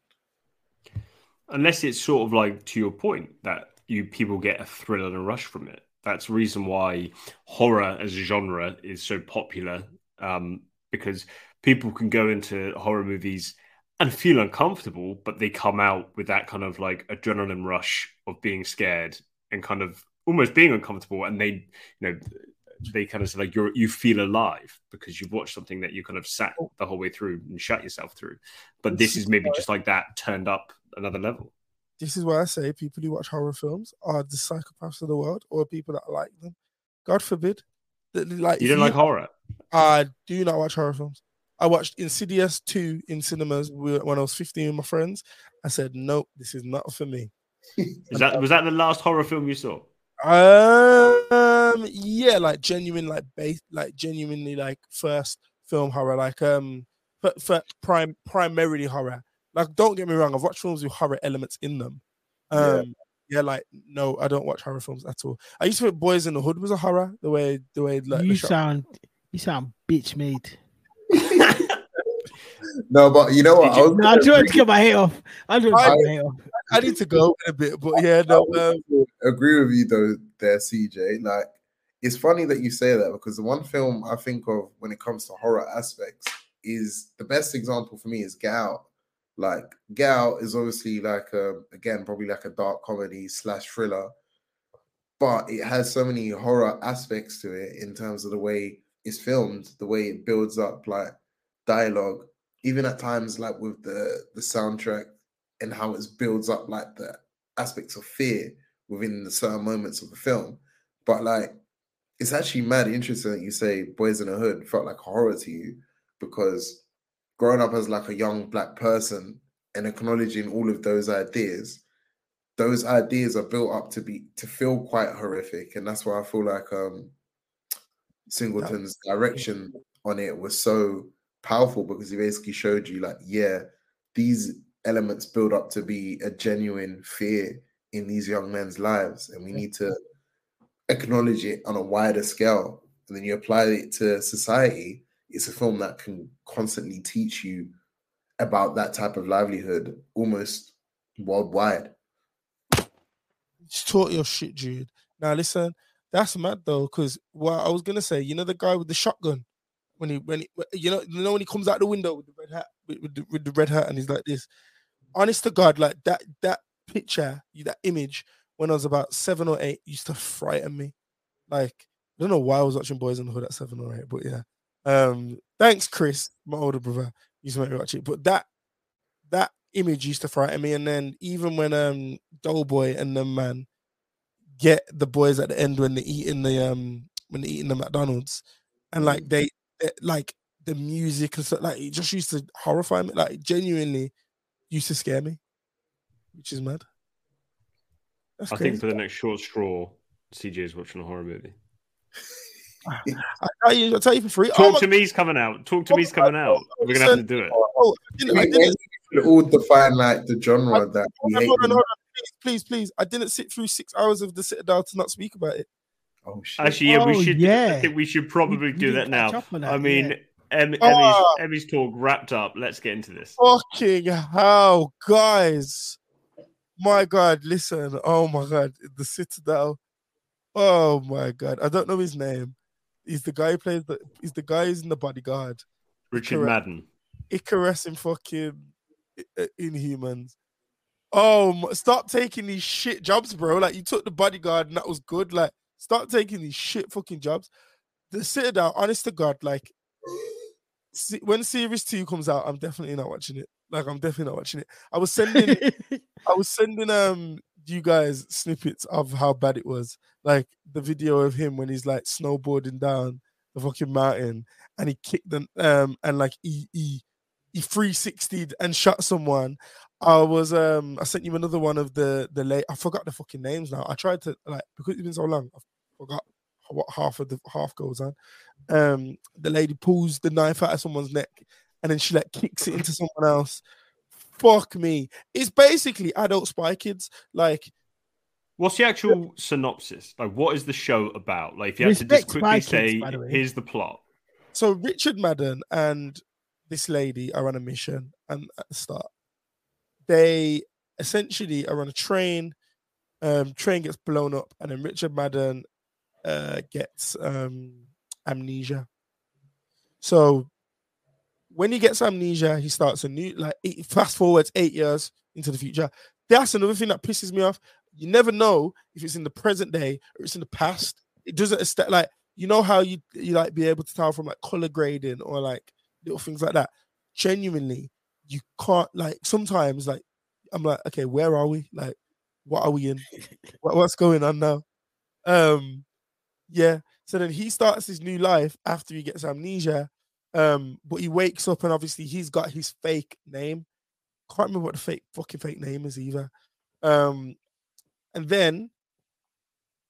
unless it's sort of like to your point that you people get a thrill and a rush from it. That's the reason why horror as a genre is so popular um, because people can go into horror movies and feel uncomfortable, but they come out with that kind of like adrenaline rush of being scared and kind of almost being uncomfortable, and they, you know, they kind of say like you're you feel alive because you've watched something that you kind of sat oh. the whole way through and shut yourself through. But this is maybe just like that turned up another level. This is why I say people who watch horror films are the psychopaths of the world or people that like them. God forbid. That, Like You don't like horror? I do not watch horror films. I watched Insidious 2 in cinemas when I was 15 with my friends. I said, nope, this is not for me. Is that was that the last horror film you saw? Um, yeah, like genuine, like base, like genuinely, like first film horror, like um, but for prime primarily horror. Like, don't get me wrong, I've watched films with horror elements in them. Um, yeah, like no, I don't watch horror films at all. I used to think Boys in the Hood was a horror. The way, the way, like, you sound you sound bitch made. No, but you know what? You- I was No, I just wanted to get my head off. I just want to get my head off. I need to go in a bit, but yeah, no, um, agree with you though, there, CJ. Like, it's funny that you say that because the one film I think of when it comes to horror aspects is the best example for me is Get Out. Like, Get Out is obviously like a, again probably like a dark comedy slash thriller, but it has so many horror aspects to it in terms of the way it's filmed, the way it builds up like dialogue, even at times like with the the soundtrack and how it builds up like the aspects of fear within the certain moments of the film. But like, it's actually mad interesting that you say Boys in the Hood felt like horror to you because growing up as like a young black person and acknowledging all of those ideas, those ideas are built up to be to feel quite horrific, and that's why I feel like um Singleton's direction on it was so powerful because he basically showed you like, yeah, these elements build up to be a genuine fear in these young men's lives, and we need to acknowledge it on a wider scale. And then you apply it to society. It's a film that can constantly teach you about that type of livelihood almost worldwide. just taught your shit, Jude. Now listen, that's mad though, because what I was gonna say, you know, the guy with the shotgun when he when he you know you know when he comes out the window with the red hat with, with, the, with the red hat, and he's like this. Honest to God, like that that picture, that image, when I was about seven or eight, used to frighten me. Like I don't know why I was watching Boys in the Hood at seven or eight, but yeah. Um, thanks, Chris, my older brother, used to make me watch it. But that that image used to frighten me. And then even when um Doughboy and the man get the boys at the end when they're eating the um when they're eating the McDonald's, and like they, they Eh, like the music and stuff, like it just used to horrify me. Like genuinely used to scare me, which is mad. That's I crazy. think for the next short straw, CJ is watching a horror movie. I tell you, I tell you for free. Talk oh, to me's coming out. Talk to oh, me's coming out. We're gonna have to do it. Oh, I didn't, I didn't. all define like the genre I, that. Hold on, hold on, hold on, please, please, please. I didn't sit through six hours of the Citadel to not speak about it. Oh shit! Actually, yeah, oh, we should. Yeah. I think we should probably we, do that now. That, I mean, yeah. Em, oh, Emmy's, oh. Emmy's talk wrapped up. Let's get into this. Fucking hell, guys! My God, listen. Oh my God, the Citadel. Oh my God, I don't know his name. He's the guy who plays the. He's the guy who's in the bodyguard. Richard Ikaris, Madden. Ikaris in fucking uh, Inhumans. Oh, stop taking these shit jobs, bro. Like you took the bodyguard and that was good. Like stop taking these shit fucking jobs. The Citadel, honest to God, like when series two comes out, I'm definitely not watching it. Like I'm definitely not watching it. I was sending, I was sending um you guys snippets of how bad it was. Like the video of him when he's like snowboarding down the fucking mountain and he kicked them um and like he he he 360'd and shot someone. I was um I sent you another one of the the late I forgot the fucking names now. I tried to like because it's been so long, I forgot what half of the half goes on. Um the lady pulls the knife out of someone's neck and then she like kicks it into someone else. Fuck me. It's basically adult spy kids. Like What's the actual synopsis? Like, what is the show about? Like, if you had to just quickly say, the here's the plot. So, Richard Madden and this lady are on a mission, and at the start, they essentially are on a train. Um, train gets blown up, and then Richard Madden uh, gets um, amnesia. So when he gets amnesia, he starts a new like eight, fast forwards eight years into the future. That's another thing that pisses me off. You never know if it's in the present day or it's in the past. It doesn't like you know how you you like be able to tell from like color grading or like little things like that. Genuinely, you can't like sometimes like I'm like, okay, where are we? Like, what are we in? what, what's going on now? Um, yeah. So then he starts his new life after he gets amnesia. Um, but he wakes up and obviously he's got his fake name. Can't remember what the fake fucking fake name is either. Um, and then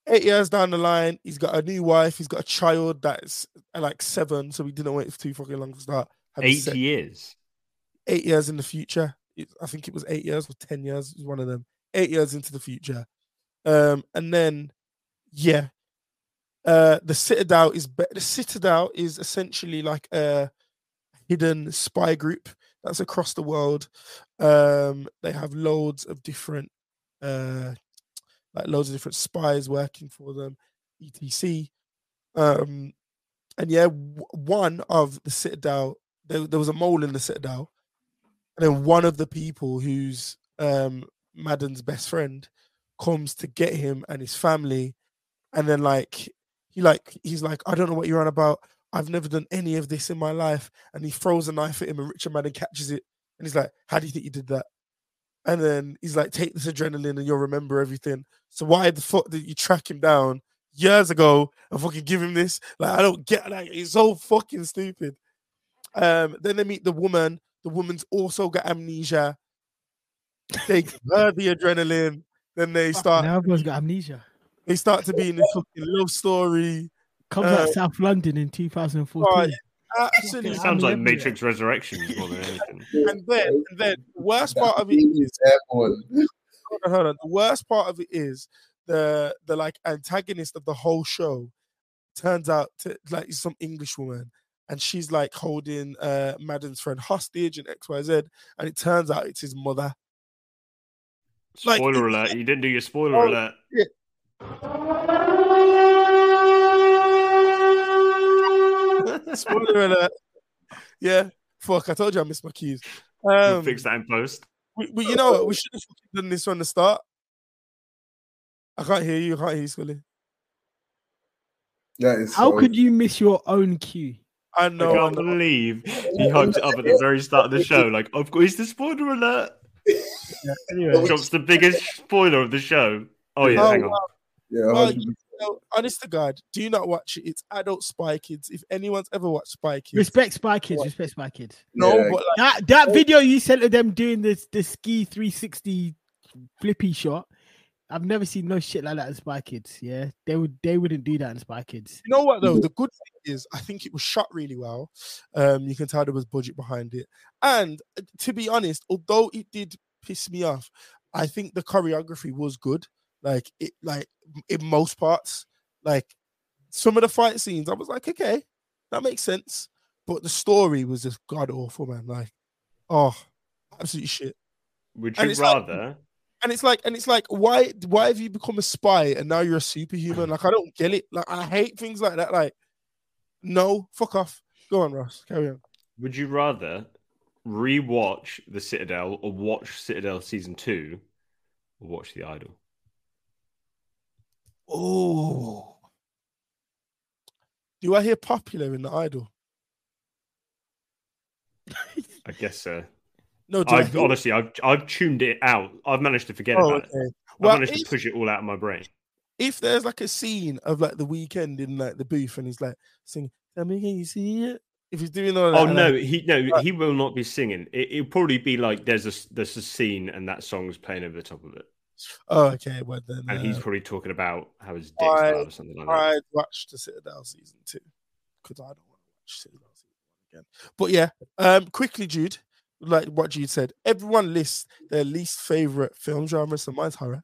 eight years down the line, he's got a new wife. He's got a child that's like seven, so we didn't wait for too fucking long to start. Eight years. Eight years in the future. I think it was eight years or ten years. Was one of them. Eight years into the future, um, and then yeah, uh, the Citadel is be- the Citadel is essentially like a hidden spy group that's across the world. Um, they have loads of different, uh, like loads of different spies working for them, etc. Um, and yeah, w- one of the Citadel, there, there was a mole in the Citadel, and then one of the people who's um, Madden's best friend comes to get him and his family, and then like he like he's like, I don't know what you're on about. I've never done any of this in my life. And he throws a knife at him, and Richard Madden catches it, and he's like, How do you think you did that? And then he's like, Take this adrenaline, and you'll remember everything. So why the fuck did you track him down years ago and fucking give him this? Like, I don't get like it's so fucking stupid. Um, then they meet the woman. The woman's also got amnesia. They her the adrenaline. Then they start. Now everyone's got amnesia. They start to be in this fucking love story. Comes uh, out South London in 2014. Absolutely. It sounds like Matrix Resurrections more than anything. and then, and then the worst part of it is hold on, hold on. The worst part of it is the the like antagonist of the whole show turns out to like some English woman and she's like holding uh Madden's friend hostage and XYZ, and it turns out it's his mother. Spoiler like, alert, you didn't do your spoiler oh, alert. Yeah. Spoiler alert. Yeah. Fuck, I told you I missed my cues. We'll Um, fix that in post. we, we- you know what? We should have done this from the start. I can't hear you. I can't hear you, Scully. That is How so- could you miss your own cue? I I know. I can't know. believe he hyped it up at the very start of the show. Like, of course, the spoiler alert. Anyway, Drops the biggest spoiler of the show. Oh yeah, Oh, hang on. wow. Yeah, Well, 100%. No, honest to God, do not watch it. It's adult Spy Kids. If anyone's ever watched Spy Kids, respect Spy Kids. Respect Spy Kids. no, Yeah. but like, That that oh. video you sent of them doing this the ski 360 flippy shot. I've never seen no shit like that in Spy Kids. Yeah, they would they wouldn't do that in Spy Kids. you know what though? The good thing is, I think it was shot really well. Um, you can tell there was budget behind it, and uh, to be honest, although it did piss me off, I think the choreography was good. Like it, like in most parts, like some of the fight scenes, I was like, okay, that makes sense. But the story was just god awful, man. Like, oh, absolute shit. Would you it's like- rather? And it's like, and it's like, why, why have you become a spy and now you're a superhuman? Like, I don't get it. Like, I hate things like that. Like, no, fuck off. Go on, Ross. Carry on. Would you rather rewatch The Citadel or watch Citadel season two, or watch The Idol? Oh, do I hear popular in the idol? I guess so. No, I honestly, I've I've tuned it out. I've managed to forget Oh, about it. I've Well, managed to push it all out of my brain. if there's like a scene of like the Weeknd in like the booth and he's like singing, "Tell me, can you see it?" If he's doing all that, Oh no, I- he no, Right. he will not be singing. It, it'll probably be like there's a there's a scene and that song's playing over the top of it, oh, okay, well then, and he's uh, probably talking about how his dick's I- or something like that. I'd watch the Citadel season two because I don't want to watch Citadel season one again. But yeah, um, quickly, Jude, like what you said, everyone lists their least favorite film genre. So mine's horror.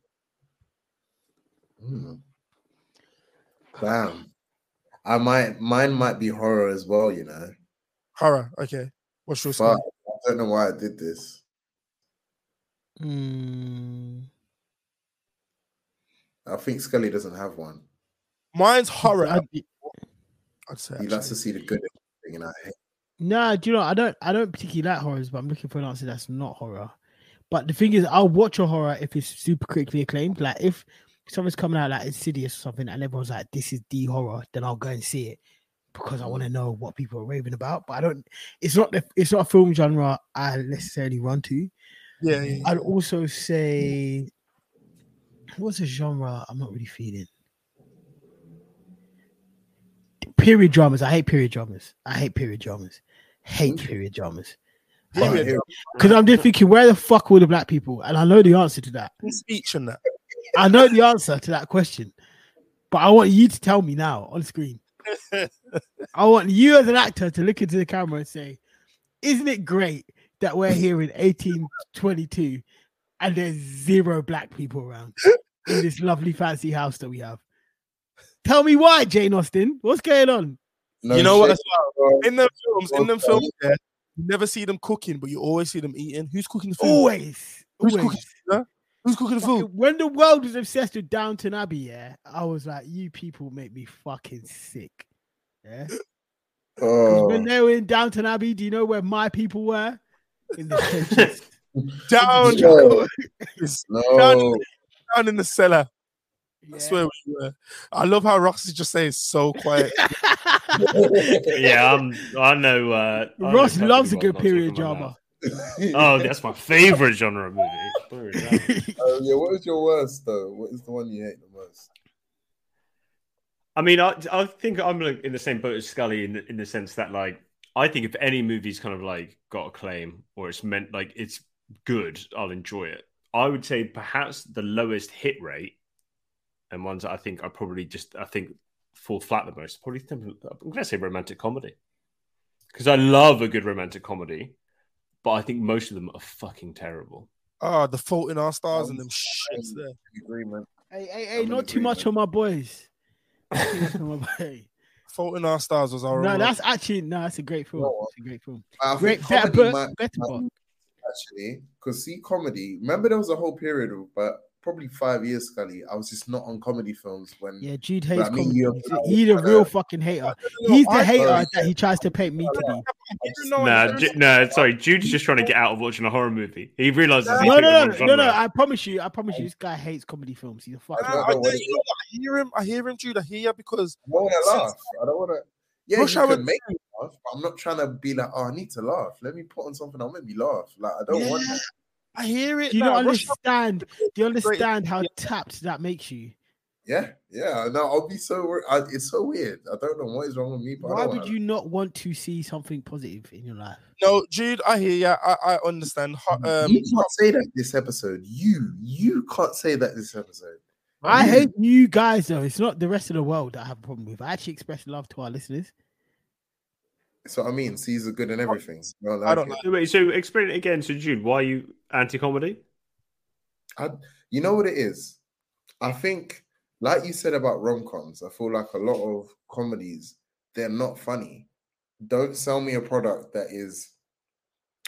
Mm. Damn. I might mine might be horror as well, you know. Horror. Okay. What's your score? I don't know why I did this. Mm, I think Scully doesn't have one. Mine's horror. I- I'd say. He likes to see the good in thing, and I hate. Nah, do you know I don't I don't particularly like horrors, but I'm looking for an answer that's not horror. But the thing is, I'll watch a horror if it's super critically acclaimed. Like if something's coming out like Insidious or something, and everyone's like, "This is the horror," then I'll go and see it because I want to know what people are raving about. But I don't. It's not the. It's not a film genre I necessarily run to. Yeah, yeah, yeah. I'd also say, what's a genre I'm not really feeling? Period dramas. I hate period dramas. I hate period dramas. Hate period dramas. Yeah, But yeah. here- Because I'm just thinking, where the fuck were the black people? And I know the answer to that. speech and that. I know the answer to that question. But I want you to tell me now on screen. I want you as an actor to look into the camera and say, Isn't it great that we're here in 1822 and there's zero black people around in this lovely fancy house that we have? Tell me why, Jane Austen. What's going on? no you know what? shit, As well, in them films, in them Okay. films, yeah, you never see them cooking, but you always see them eating. Who's cooking the food? Always. Who's always. cooking? Huh? Who's cooking the food? When the world was obsessed with Downton Abbey, yeah, I was like, you people make me fucking sick. Yeah. Oh, when they were in Downton Abbey, do you know where my people were? In the trenches. Down, No. down, no. down in the cellar. Yeah. That's where we were. I love how Ross is just saying so quiet. Yeah, I'm, I know. Uh, I Ross perfectly loves a good period drama. Oh, that's my favorite genre of movie. Period drama. Oh, yeah, what is your worst though? What is the one you hate the most? I mean, I I think I'm like in the same boat as Scully in the, in the sense that like I think if any movie's kind of like got a claim or it's meant like it's good, I'll enjoy it. I would say perhaps the lowest hit rate and ones that I think I probably just I think fall flat the most. Probably I'm gonna say romantic comedy because I love a good romantic comedy, but I think most of them are fucking terrible. Oh, the fault in our stars and them shits there. Agreement. hey, hey, hey, I'm not too much on my boys. Not too much on my boys. Fault in our stars was our No, that's actually no, that's a great film. No. It's a great film. I Great, better, comedy but, might- better might- book. actually, because see, comedy. Remember, there was a whole period of, but probably five years, Scully. I was just not on comedy films when. Yeah, Jude hates me, comedy. He's, he's a real fucking hater. He's the hater that he tries to paint me to be. I didn't Nah, Ju- no, sorry. Jude's just trying to get out of watching a horror movie. He realizes he's No, no, no, no, no. I promise you, I promise you, this guy hates comedy films. He's a I, fucking. I, don't I, you know? I hear him. I hear him, Jude. I hear you because I don't want to laugh. I don't want to. Yeah, Rush you Hour- can make me laugh, but I'm not trying to be like, oh, I need to laugh. Let me put on something that'll make me laugh. Like I don't want Yeah. that. I hear it. Do you now. not understand? Do you understand how Yeah. tapped that makes you? Yeah, yeah. No, I'll be so. I, it's so weird. I don't know what is wrong with me, but Why would wanna- you not want to see something positive in your life? No, Jude. I hear you. I, I understand. Um, you can't say that this episode. You, you can't say that this episode. I You- hate you guys though. It's not the rest of the world that I have a problem with. I actually express love to our listeners. So I mean, C's are good and everything. You don't I don't like it. So Wait, so explain it again. So Jude, why are you anti-comedy? I, you know what it is? I think, like you said about rom coms, I feel like a lot of comedies they're not funny. Don't sell me a product that is,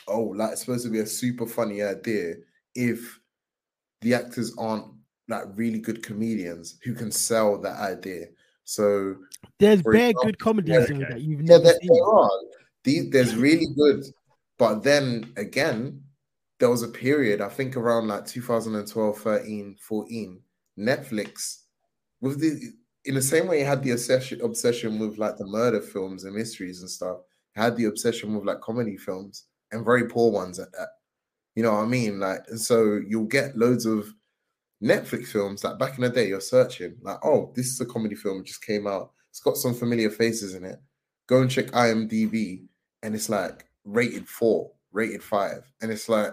oh, like it's supposed to be a super funny idea if the actors aren't like really good comedians who can sell that idea. So There's example, good comedies yeah, okay. that you've yeah, never there, seen. there are. These, there's really good, but then again, there was a period, I think around like 2012, 13, 14, Netflix, with the in the same way it had the obsession obsession with like the murder films and mysteries and stuff, had the obsession with like comedy films and very poor ones at that. You know what I mean? Like, and so you'll get loads of Netflix films like back in the day, you're searching, like, oh, this is a comedy film, just came out. It's got some familiar faces in it. Go and check IMDb, and it's like rated four, rated five. And it's like,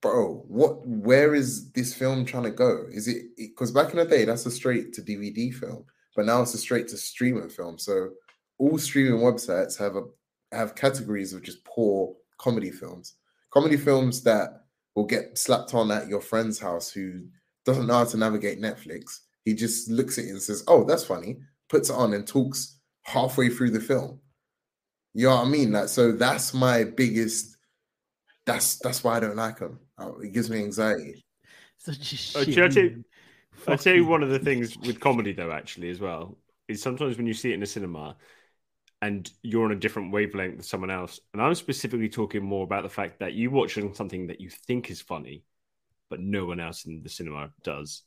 bro, what where is this film trying to go? Is it because back in the day, that's a straight to DVD film, but now it's a straight to streaming film. So all streaming websites have a have categories of just poor comedy films. Comedy films that will get slapped on at your friend's house who doesn't know how to navigate Netflix. He just looks at it and says, Oh, that's funny, puts it on and talks halfway through the film. You know what I mean? Like, so that's my biggest. That's that's why I don't like them. Oh, it gives me anxiety. Such a oh, shit. should I tell you, I'll tell you you. one of the things with comedy, though, actually, as well, is sometimes when you see it in a cinema and you're on a different wavelength than someone else. And I'm specifically talking more about the fact that you watch something that you think is funny, but no one else in the cinema does.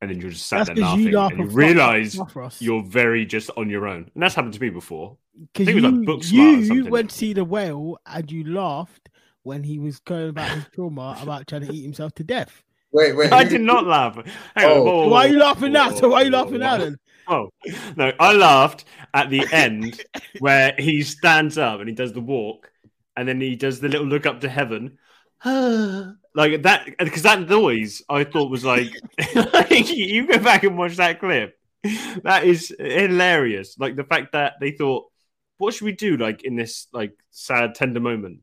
And then you're just sat That's there laughing you laugh and you realize you're very just on your own. And that's happened to me before. Because think it was you, like you went to see the whale and you laughed when he was going about his trauma about trying to eat himself to death. Wait, wait. I did not laugh. Hang on, Oh. whoa, whoa, why are you laughing now? So why are you laughing whoa. now then? Oh no, I laughed at the end where he stands up and he does the walk, and then he does the little look up to heaven, like that. Because that noise I thought was like, you go back and watch that clip. That is hilarious. Like the fact that they thought, what should we do? Like in this like sad tender moment,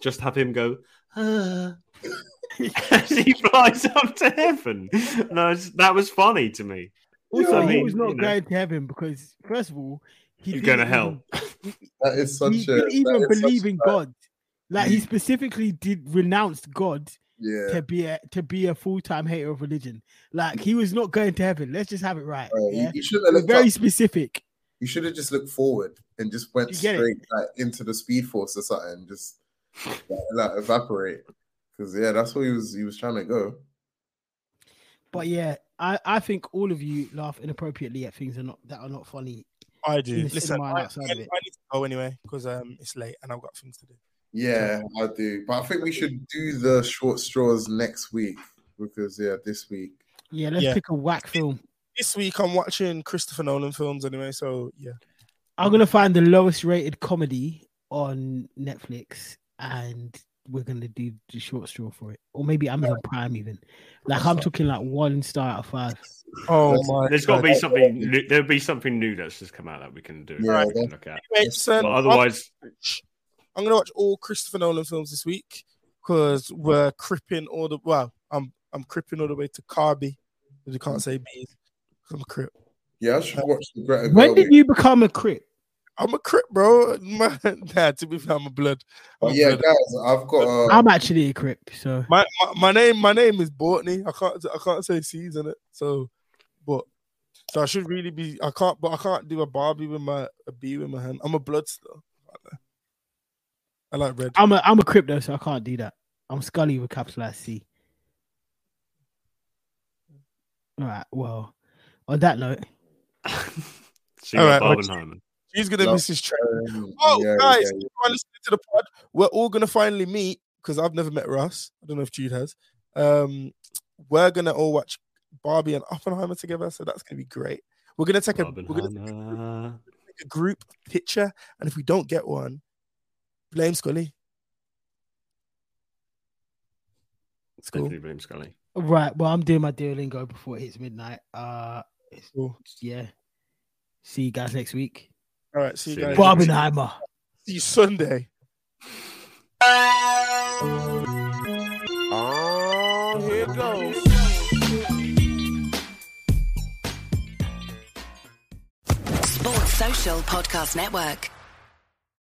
just have him go. As he flies up to heaven. No, that was funny to me. Also, I he was not you know. going to heaven because, first of all, he He's going to didn't hell. even- That is such he a. didn't even is such believe a- in God. Like he specifically did renounce God Yeah. to be a to be a full time hater of religion. Like he was not going to heaven. Let's just have it right. Bro, you- yeah? you should have very up. specific. You should have just looked forward and just went You get it? straight like, into the speed force or something, and just like, like, evaporate. Because yeah, that's what he was. He was trying to go. But yeah, I, I think all of you laugh inappropriately at things that are not that are not funny. I do. Listen, cinema and I, I, I need to go anyway because um it's late and I've got things to do. Yeah, I do. But I think we should do the short straws next week because yeah, this week. Yeah, let's Yeah. pick a whack film. This week I'm watching Christopher Nolan films anyway, so yeah. I'm gonna find the lowest rated comedy on Netflix and we're gonna do the short straw for it. Or maybe Amazon Prime even. Like I'm talking like one star out of five. Oh my There's got to be something. New, there'll be something new that's just come out that we can do. Yeah, we can look at. Anyway, so But um, I'm- otherwise, I'm gonna watch all Christopher Nolan films this week because we're cripping all the well, I'm I'm cripping all the way to Carby. You can't say bees. 'cause I'm a crip. Yeah, I should watch the Greta When Gerwig. did you become a crip? I'm a crip, bro. My, nah, to be fair, I'm a blood. I'm a yeah, blood. guys, I've got. Uh, I'm actually a crip, so My, my my name my name is Bortney. I can't I can't say C's in it. So, but so I should really be. I can't, but I can't do a Barbie with my a B with my hand. I'm a blood still. I like red. I'm a I'm a crip though, so I can't do that. I'm Scully with capitalized C. All right. Well, on that note, So you All got right, Barbenheimer. She's gonna No. miss his train. um, Oh, yeah, guys, yeah, if you are listening to the pod, we're all gonna finally meet because I've never met Russ. I don't know if Jude has. Um, we're gonna all watch Barbie and Oppenheimer together, so that's gonna be great. We're gonna take a we're gonna take a, Barbenheimer. take a group picture, and if we don't get one, blame Scully. It's cool. Definitely blame Scully. right. Well, I'm doing my Duolingo before it hits midnight. Uh, it's- cool. yeah. See you guys next week. All right, see you See you guys. later. Barbenheimer. See you Sunday. Oh, here it goes. Sports Social Podcast Network.